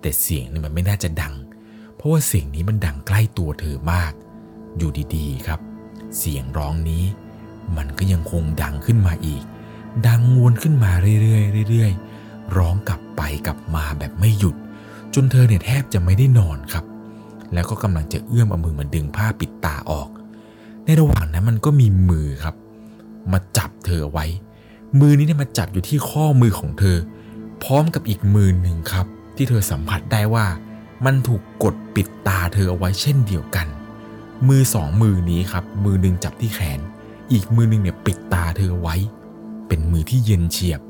แต่เสียงนี่มันไม่น่าจะดัง เพราะว่าเสียงนี้มันดังใกล้ตัวเธอมาก อยู่ดีๆครับ เสียงร้องนี้ มันก็ยังคงดังขึ้นมาอีก ดังวนขึ้นมาเรื่อยๆเรื่อยๆร้องกลับไปกลับมาแบบไม่หยุด จนเธอเนี่ยแทบจะไม่ได้นอนครับ แล้วก็กำลังจะเอื้อมเอามือมาดึงผ้าปิดตาออก ในระหว่างนั้นมันก็มีมือครับ มาจับเธอไว้ มือนี้เนี่ยมาจับอยู่ที่ข้อมือของเธอ พร้อมกับอีกมือหนึ่งครับ ที่เธอสัมผัสได้ว่า มันถูกกดปิดตาเธอเอาไว้เช่นเดียวกัน มือสองมือนี้ครับ มือหนึ่งจับที่แขน อีกมือหนึ่งเนี่ยปิดตาเธอไว้ เป็นมือที่เย็นเฉียบ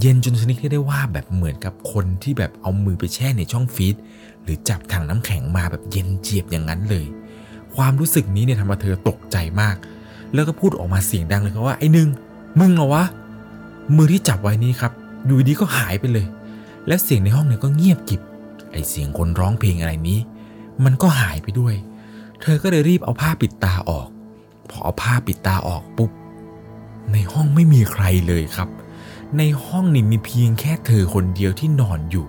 เย็นจนชนิดที่ได้ว่าแบบเหมือนกับคนที่แบบเอามือไปแช่ในช่องฟรีซหรือจับถังน้ำแข็งมาแบบเย็นเจียบอย่างนั้นเลย ความรู้สึกนี้เนี่ยทำให้เธอตกใจมาก แล้วก็พูดออกมาเสียงดังเลยครับว่าไอ้หนึ่งมึงเหรอวะมือที่จับไว้นี้ครับอยู่ดีก็หายไปเลย แล้วเสียงในห้องเนี่ยก็เงียบกิบไอเสียงคนร้องเพลงอะไรนี้ มันก็หายไปด้วย เธอก็เลยรีบเอาผ้าปิดตาออก พอเอาผ้าปิดตาออกปุ๊บในห้องไม่มีใครเลยครับ ในห้องนี่มีเพียงแค่เธอคนเดียวที่นอนอยู่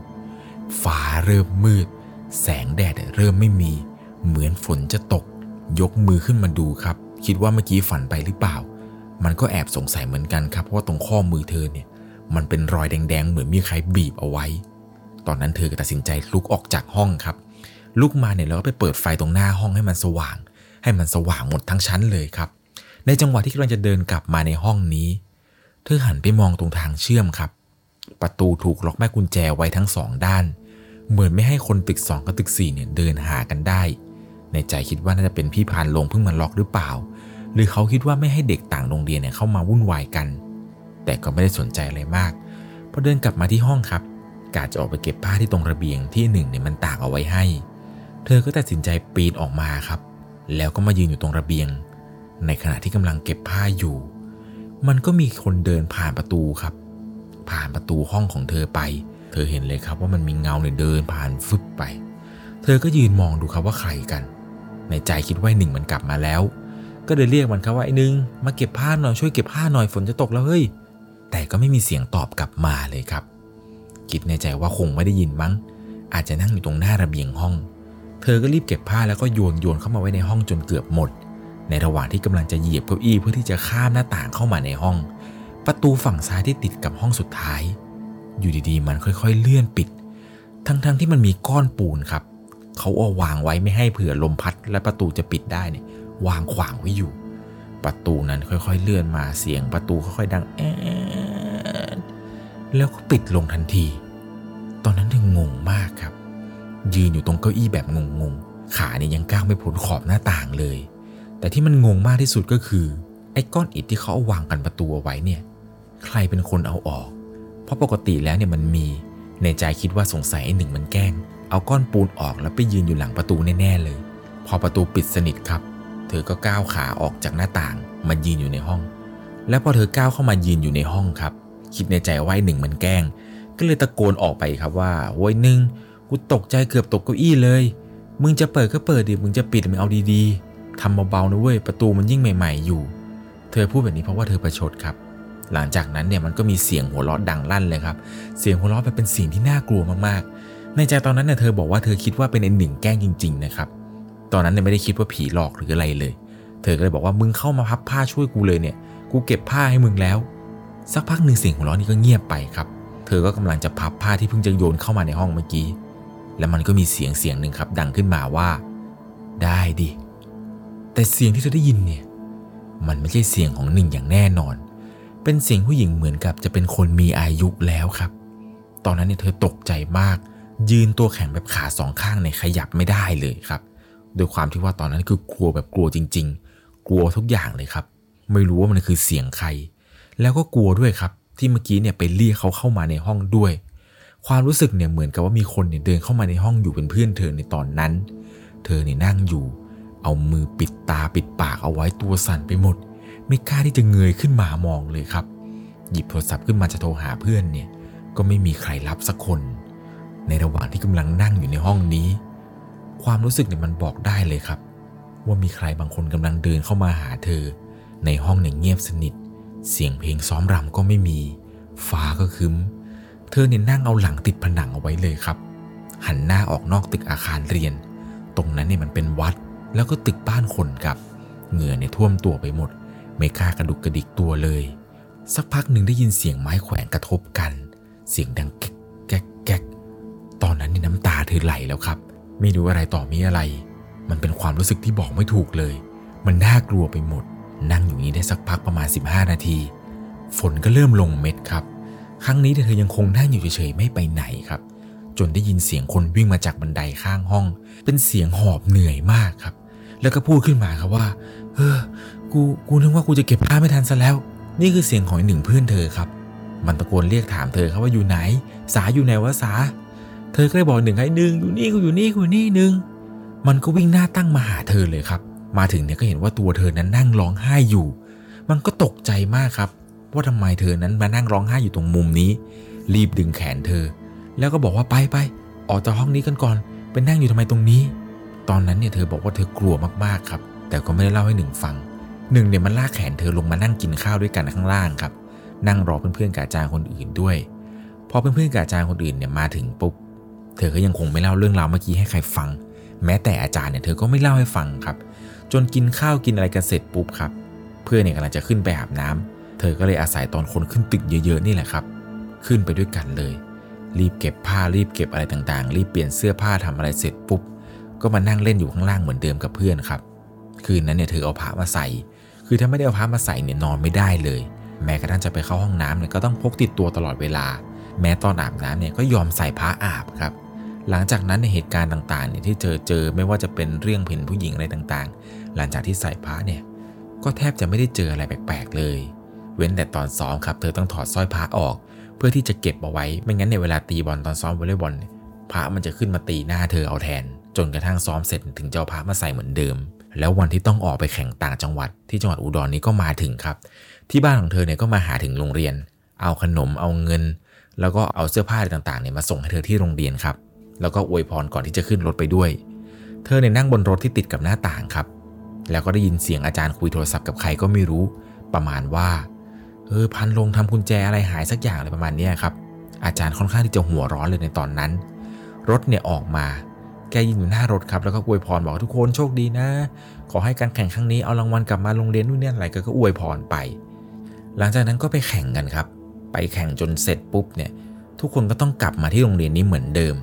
ฟ้าเริ่มมืด แสงแดดเริ่มไม่มี เหมือนฝนจะตก ยกมือขึ้นมาดูครับ คิดว่าเมื่อกี้ฝันไปหรือเปล่า มันก็แอบสงสัยเหมือนกันครับเพราะว่าตรงข้อมือเธอเนี่ย มันเป็นรอยแดงๆ เหมือนมีใครบีบเอาไว้ ตอนนั้นเธอก็ตัดสินใจลุกออกจากห้องครับ ลุกมาเนี่ยแล้วก็ไปเปิดไฟตรงหน้าห้องให้มันสว่าง ให้มันสว่างหมดทั้งชั้นเลยครับ ในจังหวะที่กำลังจะเดินกลับมาในห้องนี้ เธอหันไปมองตรงทางเชื่อมครับ ประตูถูกล็อกแม่กุญแจไว้ทั้งสองด้าน เหมือนไม่ให้คนตึกสองกับตึกสี่เนี่ยเดินหากันได้ ในใจคิดว่าน่าจะเป็นพี่พานลงเพิ่งมาล็อกหรือเปล่า หรือเขาคิดว่าไม่ให้เด็กต่างโรงเรียนเนี่ยเข้ามาวุ่นวายกัน แต่ก็ไม่ได้สนใจอะไรมากพอเดินกลับมาที่ห้องครับกาจะออกไปเก็บผ้าที่ตรงระเบียงที่หนึ่งเนี่ยมันตากเอาไว้ให้ เธอก็ตัดสินใจปีนออกมาครับ แล้วก็มายืนอยู่ตรงระเบียง ในขณะที่กำลังเก็บผ้าอยู่ มันก็มีคนเดินผ่านประตูครับ ผ่านประตูห้องของเธอไป เธอเห็นเลยครับว่ามันมีเงาเนี่ยเดินผ่านฟึบไป เธอก็ยืนมองดูครับว่าใครกัน ในใจคิดว่าหนึ่งมันกลับมาแล้ว ก็เลยเรียกมันครับว่าไอ้หนึ่งมาเก็บผ้าหน่อยช่วยเก็บผ้าหน่อยฝนจะตกแล้วเฮ้ย แต่ก็ไม่มีเสียงตอบกลับมาเลยครับ คิดในใจว่าคงไม่ได้ยินมั้ง อาจจะนั่งอยู่ตรงหน้าระเบียงห้อง เธอก็รีบเก็บผ้าแล้วก็โยนโยนเข้ามาไว้ในห้องจนเกือบหมด ในระหว่างที่กำลังจะเหยียบเก้าอี้เพื่อที่จะข้ามหน้าต่างเข้ามาในห้อง ประตูฝั่งซ้ายที่ติดกับห้องสุดท้าย อยู่ดีๆ มันค่อยๆ เลื่อนปิด ทั้งๆทที่มันมีก้อนปูนครับเขาเอาวางไว้ไม่ให้เผื่อลมพัด และประตูจะปิดได้เนี่ยวางขวางไว้อยู่ ประตูนั้นค่อยๆ เลื่อนมาเสียงประตูค่อยๆดังแอแล้วก็ปิดลงทันที ตอนนั้นเธองงมากครับ ยืนอยู่ตรงเก้าอี้แบบงงๆ ขาเนี่ยยังก้าวไม่พ้นขอบหน้าต่างเลย แต่ที่มันงงมากที่สุดก็คือ ไอ้ก้อนอิฐที่เขาเอาวางกันประตูเอาไว้เนี่ย ใครเป็นคนเอาออก เพราะปกติแล้วเนี่ยมันมี ในใจคิดว่าสงสัยไอ้หนึ่งมันแกล้ง เอาก้อนปูนออกแล้วไปยืนอยู่หลังประตูแน่ๆเลย พอประตูปิดสนิทครับ เธอก็ก้าวขาออกจากหน้าต่างมายืนอยู่ในห้อง แล้วพอเธอก้าวเข้ามายืนอยู่ในห้องครับ คิดในใจว่าไอ้หนึ่งมันแกล้ง ก็เลยตะโกนออกไปครับว่าโว้ยหนึ่งกูตกใจเกือบตกเก้าอี้เลย มึงจะเปิดก็เปิดดิ มึงจะปิดมึงเอาดีๆ ทำเบาๆนะเว้ยประตูมันยิ่งใหม่ ๆ อยู่ เธอพูดแบบนี้เพราะว่าเธอประชดครับ หลังจากนั้นเนี่ยมันก็มีเสียงหัวเราะดังลั่นเลยครับ เสียงหัวเราะแบบเป็นเสียงที่น่ากลัวมากๆ ในใจตอนนั้นเนี่ยเธอบอกว่าเธอคิดว่าเป็นไอ้หนึ่งแกล้งจริง ๆ นะครับ ตอนนั้นเนี่ยไม่ได้คิดว่าผีหลอกหรืออะไรเลย เธอก็เลยบอกว่ามึงเข้ามาพับผ้าช่วยกูเลยเนี่ย กูเก็บผ้าให้มึงแล้ว สักพักหนึ่งเสียงหัวเราะนี่ก็เงียบไปครับ เธอก็กำลังจะพับผ้าที่เพิ่งจะโยนเข้ามาในห้องเมื่อกี้ แล้วมันก็มีเสียงเสียงหนึ่งครับ ดังขึ้นมาว่า ได้ดิ แต่เสียงที่เธอได้ยินเนี่ย มันไม่ใช่เสียงของหนึ่งอย่างแน่นอน เป็นเสียงผู้หญิงเหมือนกับจะเป็นคนมีอายุแล้วครับ ตอนนั้นเนี่ยเธอตกใจมาก ยืนตัวแข็งแบบขาสองข้างเนี่ยขยับไม่ได้เลยครับ โดยความที่ว่าตอนนั้นคือกลัวแบบกลัวจริง ๆ กลัวทุกอย่างเลยครับ ไม่รู้ว่ามันคือเสียงใคร แล้วก็กลัวด้วยครับ ที่เมื่อกี้เนี่ยไปเรียกเขาเข้ามาในห้องด้วย ความรู้สึกเนี่ยเหมือนกับว่ามีคนเนี่ยเดินเข้ามาในห้องอยู่เป็นเพื่อนเธอในตอนนั้น เธอเนี่ยนั่งอยู่ เอามือปิดตาปิดปากเอาไว้ตัวสั่นไปหมด ไม่กล้าที่จะเงยขึ้นมามองเลยครับ หยิบโทรศัพท์ขึ้นมาจะโทรหาเพื่อนเนี่ย ก็ไม่มีใครรับสักคน ในระหว่างที่กำลังนั่งอยู่ในห้องนี้ ความรู้สึกเนี่ยมันบอกได้เลยครับ ว่ามีใครบางคนกำลังเดินเข้ามาหาเธอ ในห้องเนี่ยเงียบสนิท เสียงเพลงซ้อมรำก็ไม่มี ฟ้าก็คึ้ม เธอเนี่ยนั่งเอาหลังติดผนังเอาไว้เลยครับ หันหน้าออกนอกตึกอาคารเรียน ตรงนั้นเนี่ยมันเป็นวัด แล้วก็ตึกบ้านคนครับ เหงื่อเนี่ยท่วมตัวไปหมด ไม่กล้ากระดุกกระดิกตัวเลย สักพักหนึ่งได้ยินเสียงไม้แขวนกระทบกัน เสียงดังแก๊กแก๊กแก๊กตอนนั้นนี่น้ำตาเธอไหลแล้วครับ ไม่รู้อะไรต่อมีอะไร มันเป็นความรู้สึกที่บอกไม่ถูกเลย มันน่ากลัวไปหมด นั่งอยู่นี้ได้สักพักประมาณ 15 นาที ฝนก็เริ่มลงเม็ดครับ ครั้งนี้เธอยังคงนั่งอยู่เฉยๆไม่ไปไหนครับจนได้ยินเสียงคนวิ่งมาจากบันไดข้างห้อง เป็นเสียงหอบเหนื่อยมากครับ แล้วก็พูดขึ้นมาครับว่า เออ กู กูนึกว่ากูจะเก็บผ้าไม่ทันซะแล้ว นี่คือเสียงของหนึ่งเพื่อนเธอครับ มันตะโกนเรียกถามเธอครับว่าอยู่ไหน สาอยู่ไหนวะสา เธอก็เลยบอกหนึ่งให้หนึ่งอยู่นี่กูอยู่นี่กูอยู่นี่หนึ่ง มันก็วิ่งหน้าตั้งมาหาเธอเลยครับ มาถึงเนี่ยก็เห็นว่าตัวเธอนั้นนั่งร้องไห้อยู่ มันก็ตกใจมากครับ ว่าทำไมเธอนั้นมานั่งร้องไห้อยู่ตรงมุมนี้ รีบดึงแขนเธอ แล้วก็บอกว่าไปไปออกจากห้องนี้กันก่อนไปนั่งอยู่ทำไมตรงนี้ ตอนนั้นเนี่ยเธอบอกว่าเธอกลัวมากๆครับ แต่ก็ไม่ได้เล่าให้หนึ่งฟังหนึ่งเนี่ยมันลากแขนเธอลงมานั่งกินข้าวด้วยกันข้างล่างครับ นั่งรอเพื่อนๆกับอาจารย์คนอื่นด้วย พอเพื่อนๆกับอาจารย์คนอื่นเนี่ยมาถึงปุ๊บ เธอก็ยังคงไม่เล่าเรื่องราวเมื่อกี้ให้ใครฟัง แม้แต่อาจารย์เนี่ยเธอก็ไม่เล่าให้ฟังครับ จนกินข้าวกินอะไรกันเสร็จปุ๊บครับ เพื่อนเนี่ยกำลังจะขึ้นไปอาบน้ำเธอก็เลยอาศัยตอนคนขึ้นตึกเยอะๆนี่แหละครับ ขึ้นไปด้วยกันเลย รีบเก็บผ้ารีบเก็บอะไรต่างๆ รีบเปลี่ยนเสื้อผ้าทำอะไรเสร็จปุ๊บ ก็มานั่งเล่นอยู่ข้างล่างเหมือนเดิมกับเพื่อนครับ คืนนั้นเนี่ยเธอเอาผ้ามาใส่ คือถ้าไม่ได้เอาผ้ามาใส่เนี่ยนอนไม่ได้เลย แม้กระทั่งจะไปเข้าห้องน้ำเนี่ยก็ต้องพกติดตัวตลอดเวลา แม้ตอนอาบน้ำเนี่ยก็ยอมใส่ผ้าอาบครับ หลังจากนั้นในเหตุการณ์ต่างๆเนี่ยที่เจอเจอไม่ว่าจะเป็นเรื่องเห็นผู้หญิงอะไรต่างๆ หลังจากที่ใส่ผ้าเนี่ยก็แทบจะไม่ได้เจออะไรแปลกๆเลย เว้นแต่ตอนซ้อมครับ เธอต้องถอดสร้อยผ้าออก เพื่อที่จะเก็บเอาไว้ ไม่งั้นในเวลาตีบอลตอนซ้อมวอลเลย์บอลเนี่ยผ้ามันจะขึ้นมาตีหน้าเธอเอาแทน จนกระทั่งซ้อมเสร็จถึงจะเอาผ้ามาใส่เหมือนเดิม แล้ววันที่ต้องออกไปแข่งต่างจังหวัด ที่จังหวัดอุดรนี้ก็มาถึงครับ ที่บ้านของเธอเนี่ยก็มาหาถึงโรงเรียน เอาขนมเอาเงิน แล้วก็เอาเสื้อผ้าอะไรต่างๆเนี่ยมาส่งให้เธอที่โรงเรียนครับ แล้วก็อวยพรก่อนที่จะขึ้นรถไปด้วย เธอเนี่ยนั่งบนรถที่ติดกับหน้าต่างครับ แล้วก็ได้ยินเสียงอาจารย์คุยโทรศัพท์กับใครก็ไม่รู้ ประมาณว่าเออพันลงทำกุญแจอะไรหายสักอย่างอะไรประมาณนี้ครับอาจารย์ค่อนข้างที่จะหัวร้อนเลยในตอนนั้น รถเนี่ยออกมา แกยืนอยู่หน้ารถครับแล้วก็อวยพรบอกทุกคนโชคดีนะ ขอให้การแข่งครั้งนี้เอารางวัลกลับมาโรงเรียนนู่นนี่อะไรก็ก็อวยพรไป หลังจากนั้นก็ไปแข่งกันครับ ไปแข่งจนเสร็จปุ๊บเนี่ยทุกคนก็ต้องกลับมาที่โรงเรียนนี้เหมือนเดิม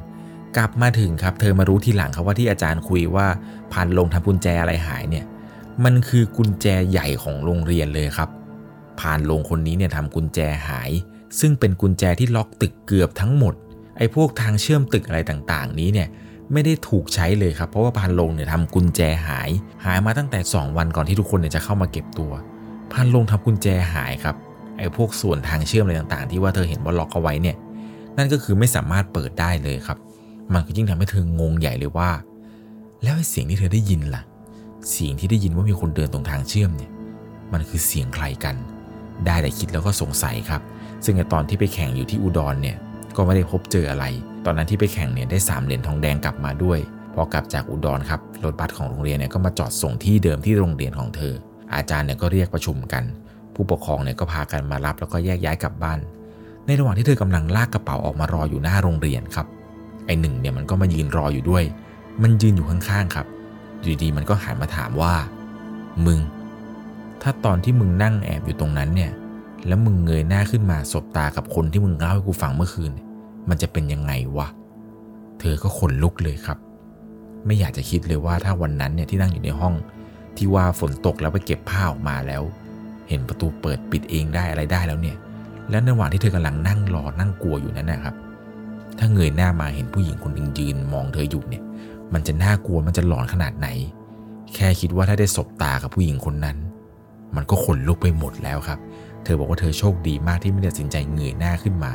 กลับมาถึงครับ เธอมารู้ทีหลังครับว่าที่อาจารย์คุยว่าพันลงทำกุญแจอะไรหายเนี่ยมันคือกุญแจใหญ่ของโรงเรียนเลยครับผ่านลงคนนี้เนี่ยทำกุญแจหาย ซึ่งเป็นกุญแจที่ล็อกตึกเกือบทั้งหมดไอ้พวกทางเชื่อมตึกอะไรต่างๆ นี้เนี่ย ไม่ได้ถูกใช้เลยครับ เพราะว่าพานลงเนี่ยทำกุญแจหาย หายมาตั้งแต่ 2 วันก่อนที่ทุกคนเนี่ยจะเข้ามาเก็บตัว พานลงทำกุญแจหายครับไอ้พวกส่วนทางเชื่อมอะไรต่างๆ ที่ว่าเธอเห็นว่าล็อกเอาไว้เนี่ย นั่นก็คือไม่สามารถเปิดได้เลยครับ มันก็ยิ่งทำให้เธองงใหญ่เลยว่า แล้วไอ้เสียงที่เธอได้ยินล่ะ เสียงที่ได้ยินว่ามีคนเดินตรงทางเชื่อมเนี่ย มันคือเสียงใครกัน ได้แต่คิดแล้วก็สงสัยครับ ซึ่งในตอนที่ไปแข่งอยู่ที่อุดรเนี่ย ก็ไม่ได้พบเจออะไร ตอนนั้นที่ไปแข่งเนี่ยได้ 3 เหรียญทองแดงกลับมาด้วย พอกลับจากอุดรครับรถบัสของโรงเรียนเนี่ยก็มาจอดส่งที่เดิมที่โรงเรียนของเธอ อาจารย์เนี่ยก็เรียกประชุมกัน ผู้ปกครองเนี่ยก็พากันมารับแล้วก็แยกย้ายกลับบ้าน ในระหว่างที่เธอกำลังลากกระเป๋าออกมารออยู่หน้าโรงเรียนครับไอหนึ่งเนี่ยมันก็มายืนรออยู่ด้วย มันยืนอยู่ข้างๆครับอยู่ดีๆมันก็หันมาถามว่า มึง ถ้าตอนที่มึงนั่งแอบอยู่ตรงนั้นเนี่ย แล้วมึงเงยหน้าขึ้นมาสบตากับคนที่มึงเล่าให้กูฟังเมื่อคืน มันจะเป็นยังไงวะ เธอก็ขนลุกเลยครับ ไม่อยากจะคิดเลยว่าถ้าวันนั้นเนี่ยที่นั่งอยู่ในห้อง ที่ว่าฝนตกแล้วไปเก็บผ้าออกมาแล้ว เห็นประตูเปิดปิดเองได้อะไรได้แล้วเนี่ย แล้วในระหว่างที่เธอกำลังนั่งรอนั่งกลัวอยู่นั้นนะครับ ถ้าเงยหน้ามาเห็นผู้หญิงคนหนึ่งยืนมองเธออยู่เนี่ย มันจะน่ากลัวมันจะหลอนขนาดไหน แค่คิดว่าถ้าได้สบตากับผู้หญิงคนนั้น มันก็ขนลุกไปหมดแล้วครับ เธอบอกว่าเธอโชคดีมากที่ไม่ได้ตัดสินใจเงยหน้าขึ้นมา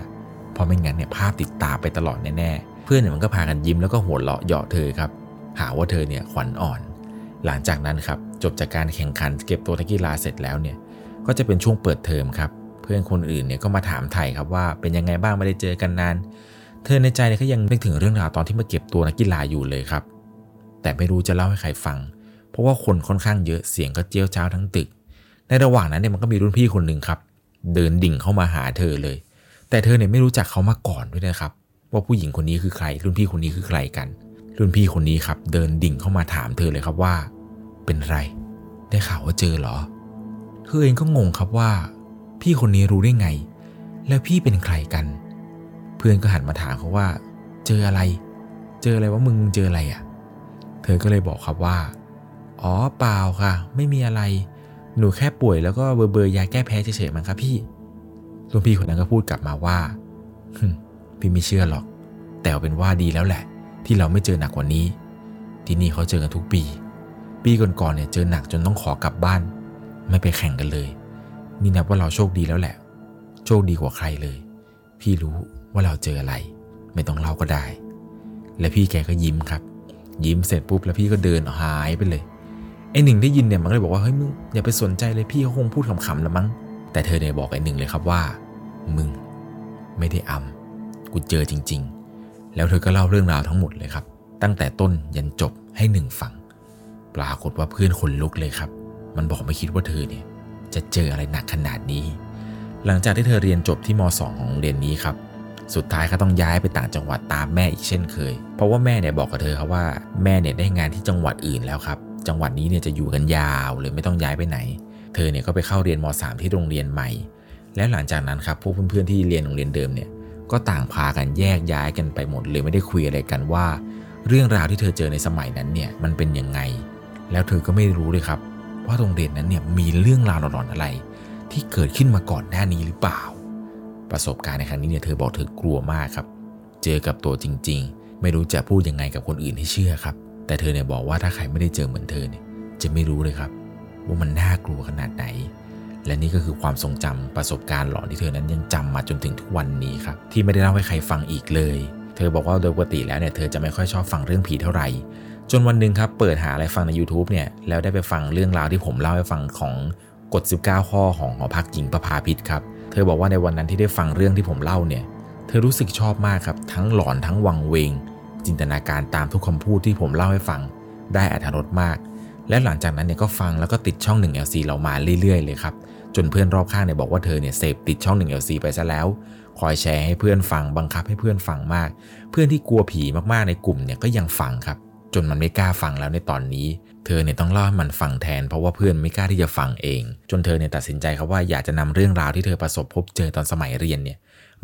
เพราะไม่งั้นเนี่ยภาพติดตาไปตลอดแน่ๆ เพื่อนเนี่ยมันก็พากันยิ้มแล้วก็หัวเราะเยาะเธอครับ หาว่าเธอเนี่ยขวัญอ่อน หลังจากนั้นครับจบจากการแข่งขันเก็บตัวนักกีฬาเสร็จแล้วเนี่ยก็จะเป็นช่วงเปิดเทอมครับ เพื่อนคนอื่นเนี่ยก็มาถามไถ่ครับว่าเป็นยังไงบ้างไม่ได้เจอกันนาน เธอในใจเนี่ยก็ยังนึกถึงเรื่องราวตอนที่มาเก็บตัวนักกีฬาอยู่เลยครับ แต่ไม่รู้จะเล่าให้ใครฟัง เพราะว่าคนค่อนข้างเยอะเสียงก็เจียวจ้าวทั้งตึก ในระหว่างนั้นเนี่ยมันก็มีรุ่นพี่คนหนึ่งครับ เดินดิ่งเข้ามาหาเธอเลย แต่เธอเนี่ยไม่รู้จักเขามาก่อนด้วยนะครับ ว่าผู้หญิงคนนี้คือใคร รุ่นพี่คนนี้คือใครกัน รุ่นพี่คนนี้ครับ เดินดิ่งเข้ามาถามเธอเลยครับว่า เป็นไร ได้ข่าวว่าเจอเหรอ เธอเองก็งงครับว่า พี่คนนี้รู้ได้ไง แล้วพี่เป็นใครกัน เพื่อนก็หันมาถามเขาว่า เจออะไร เจออะไรว่ามึงเจออะไรอะ่ะ เธอก็เลยบอกครับว่า อ๋อเปล่าค่ะ ไม่มีอะไร หนูแค่ป่วยแล้วก็เบอร์เบอร์ยาแก้แพ้เฉยๆมั้งครับพี่ รุ่นพี่คนนั้นก็พูดกลับมาว่าพี่ไม่เชื่อหรอก แต่เป็นว่าดีแล้วแหละ ที่เราไม่เจอหนักกว่านี้ ที่นี่เขาเจอกันทุกปี ปีก่อนๆเนี่ยเจอหนักจนต้องขอกลับบ้าน ไม่ไปแข่งกันเลย นี่นับว่าเราโชคดีแล้วแหละ โชคดีกว่าใครเลย พี่รู้ว่าเราเจออะไร ไม่ต้องเล่าก็ได้ และพี่แกก็ยิ้มครับ ยิ้มเสร็จปุ๊บแล้วพี่ก็เดินหายไปเลยไอหนึ่งได้ยินเนี่ยมันก็เลยบอกว่าเฮ้ยมึงอย่าไปสนใจเลยพี่เขาคงพูดขำๆละมั้งแต่เธอเนี่ยบอกไอหนึ่งเลยครับว่า มึง ไม่ได้อำกูเจอจริง ๆ แล้วเธอก็เล่าเรื่องราวทั้งหมดเลยครับ ตั้งแต่ต้นยันจบให้หนึ่งฟัง ปรากฏว่าเพื่อนขนลุกเลยครับ มันบอกไม่คิดว่าเธอเนี่ย จะเจออะไรหนักขนาดนี้ หลังจากที่เธอเรียนจบที่ม .2 ของโรงเรียนนี้ครับสุดท้ายก็ต้องย้ายไปต่างจังหวัดตามแม่อีกเช่นเคย เพราะว่าแม่เนี่ยบอกกับเธอครับว่าแม่เนี่ยได้งานที่จังหวัดอื่นแล้วครับ จังหวัดนี้เนี่ยจะอยู่กันยาวเลยไม่ต้องย้ายไปไหน เธอเนี่ยก็ไปเข้าเรียนม .3 ที่โรงเรียนใหม่ แล้วหลังจากนั้นครับพวกเพื่อนๆที่เรียนโรงเรียนเดิมเนี่ยก็ต่างพากันแยกย้ายกันไปหมดเลยไม่ได้คุยอะไรกันว่า เรื่องราวที่เธอเจอในสมัยนั้นเนี่ยมันเป็นยังไง แล้วเธอก็ไม่รู้เลยครับ ว่าโรงเรียนนั้นเนี่ยมีเรื่องราวหลอนๆอะไร ที่เกิดขึ้นมาก่อนหน้านี้หรือเปล่า ประสบการณ์ในครั้งนี้เนี่ยเธอบอกเธอกลัวมากครับ เจอกับตัวจริง ๆ ไม่รู้จะพูดยังไงกับคนอื่นให้เชื่อครับ แต่เธอเนี่ยบอกว่าถ้าใครไม่ได้เจอเหมือนเธอเนี่ยจะไม่รู้เลยครับ ว่ามันน่ากลัวขนาดไหน และนี่ก็คือความทรงจำประสบการณ์หลอนที่เธอนั้นยังจำมาจนถึงทุกวันนี้ครับที่ไม่ได้เล่าให้ใครฟังอีกเลย เธอบอกว่าโดยปกติแล้วเนี่ยเธอจะไม่ค่อยชอบฟังเรื่องผีเท่าไหร่จนวันหนึ่งครับเปิดหาอะไรฟังใน YouTube เนี่ยแล้วได้ไปฟังเรื่องราวที่ผมเล่าให้ฟังของกฎ 19 ข้อของหอพักหญิงประภาพิษครับเธอบอกว่าในวันนั้นที่ได้ฟังเรื่องที่ผมเล่าเนี่ยเธอรู้สึกชอบมากครับทั้งหลอนทั้งวังเวง จินตนาการตามทุกคำพูดที่ผมเล่าให้ฟัง ได้อรรถรสมาก และหลังจากนั้นเนี่ยก็ฟังแล้วก็ติดช่อง 1LC เรามาเรื่อยๆเลยครับ จนเพื่อนรอบข้างเนี่ยบอกว่าเธอเนี่ยเสพติดช่อง 1LC ไปซะแล้ว คอยแชร์ให้เพื่อนฟังบังคับให้เพื่อนฟังมาก เพื่อนที่กลัวผีมากๆในกลุ่มเนี่ยก็ยังฟังครับ จนมันไม่กล้าฟังแล้วในตอนนี้ เธอเนี่ยต้องเล่าให้มันฟังแทน เพราะว่าเพื่อนไม่กล้าที่จะฟังเอง จนเธอเนี่ยตัดสินใจครับว่าอยากจะนำเรื่องราวที่เธอประสบพบเจอตอนสมัยเรียนเนี่ย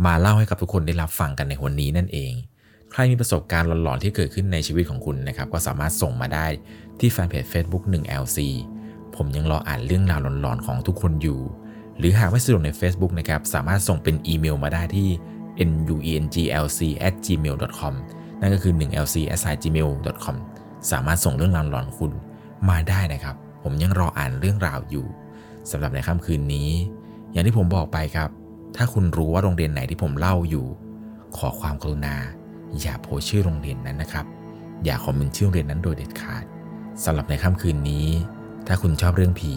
มาเล่าให้กับทุกคนได้รับฟังกันในวันนี้นั่นเองใครมีประสบการณ์หลอนๆที่เกิดขึ้นในชีวิตของคุณนะครับ ก็สามารถส่งมาได้ที่แฟนเพจ Facebook 1LC ผมยังรออ่านเรื่องราวหลอนๆของทุกคนอยู่ หรือหากไม่สะดวกใน Facebook นะครับ สามารถส่งเป็นอีเมลมาได้ที่ nuenglc@gmail.com นั่นก็คือ 1lc@gmail.com สามารถส่งเรื่องราวหลอนคุณมาได้นะครับ ผมยังรออ่านเรื่องราวอยู่สำหรับในค่ำคืนนี้ อย่างที่ผมบอกไปครับ ถ้าคุณรู้ว่าโรงเรียนไหนที่ผมเล่าอยู่ ขอความกรุณา อย่าโพสชื่อโรงเรียนนั้นนะครับ อย่าคอมเมนต์ชื่อโรงเรียนนั้นโดยเด็ดขาดสำหรับในค่ำคืนนี้ ถ้าคุณชอบเรื่องผี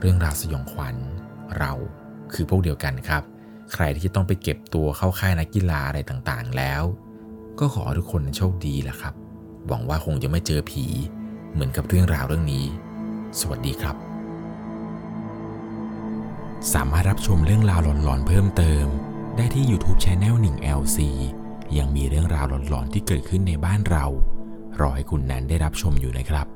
เรื่องราวสยองขวัญ เราคือพวกเดียวกันครับ ใครที่จะต้องไปเก็บตัวเข้าค่ายนักกีฬาอะไรต่างๆ แล้ว ก็ขอทุกคนโชคดีละครับ หวังว่าคงจะไม่เจอผี เหมือนกับเรื่องราวเรื่องนี้ สวัสดีครับ สามารถรับชมเรื่องราวหลอนๆเพิ่มเติม ได้ที่ YouTube c h anel 1 LC ยังมีเรื่องราวหลอนๆที่เกิดขึ้นในบ้านเรา รอให้คุณนันได้รับชมอยู่นะครับ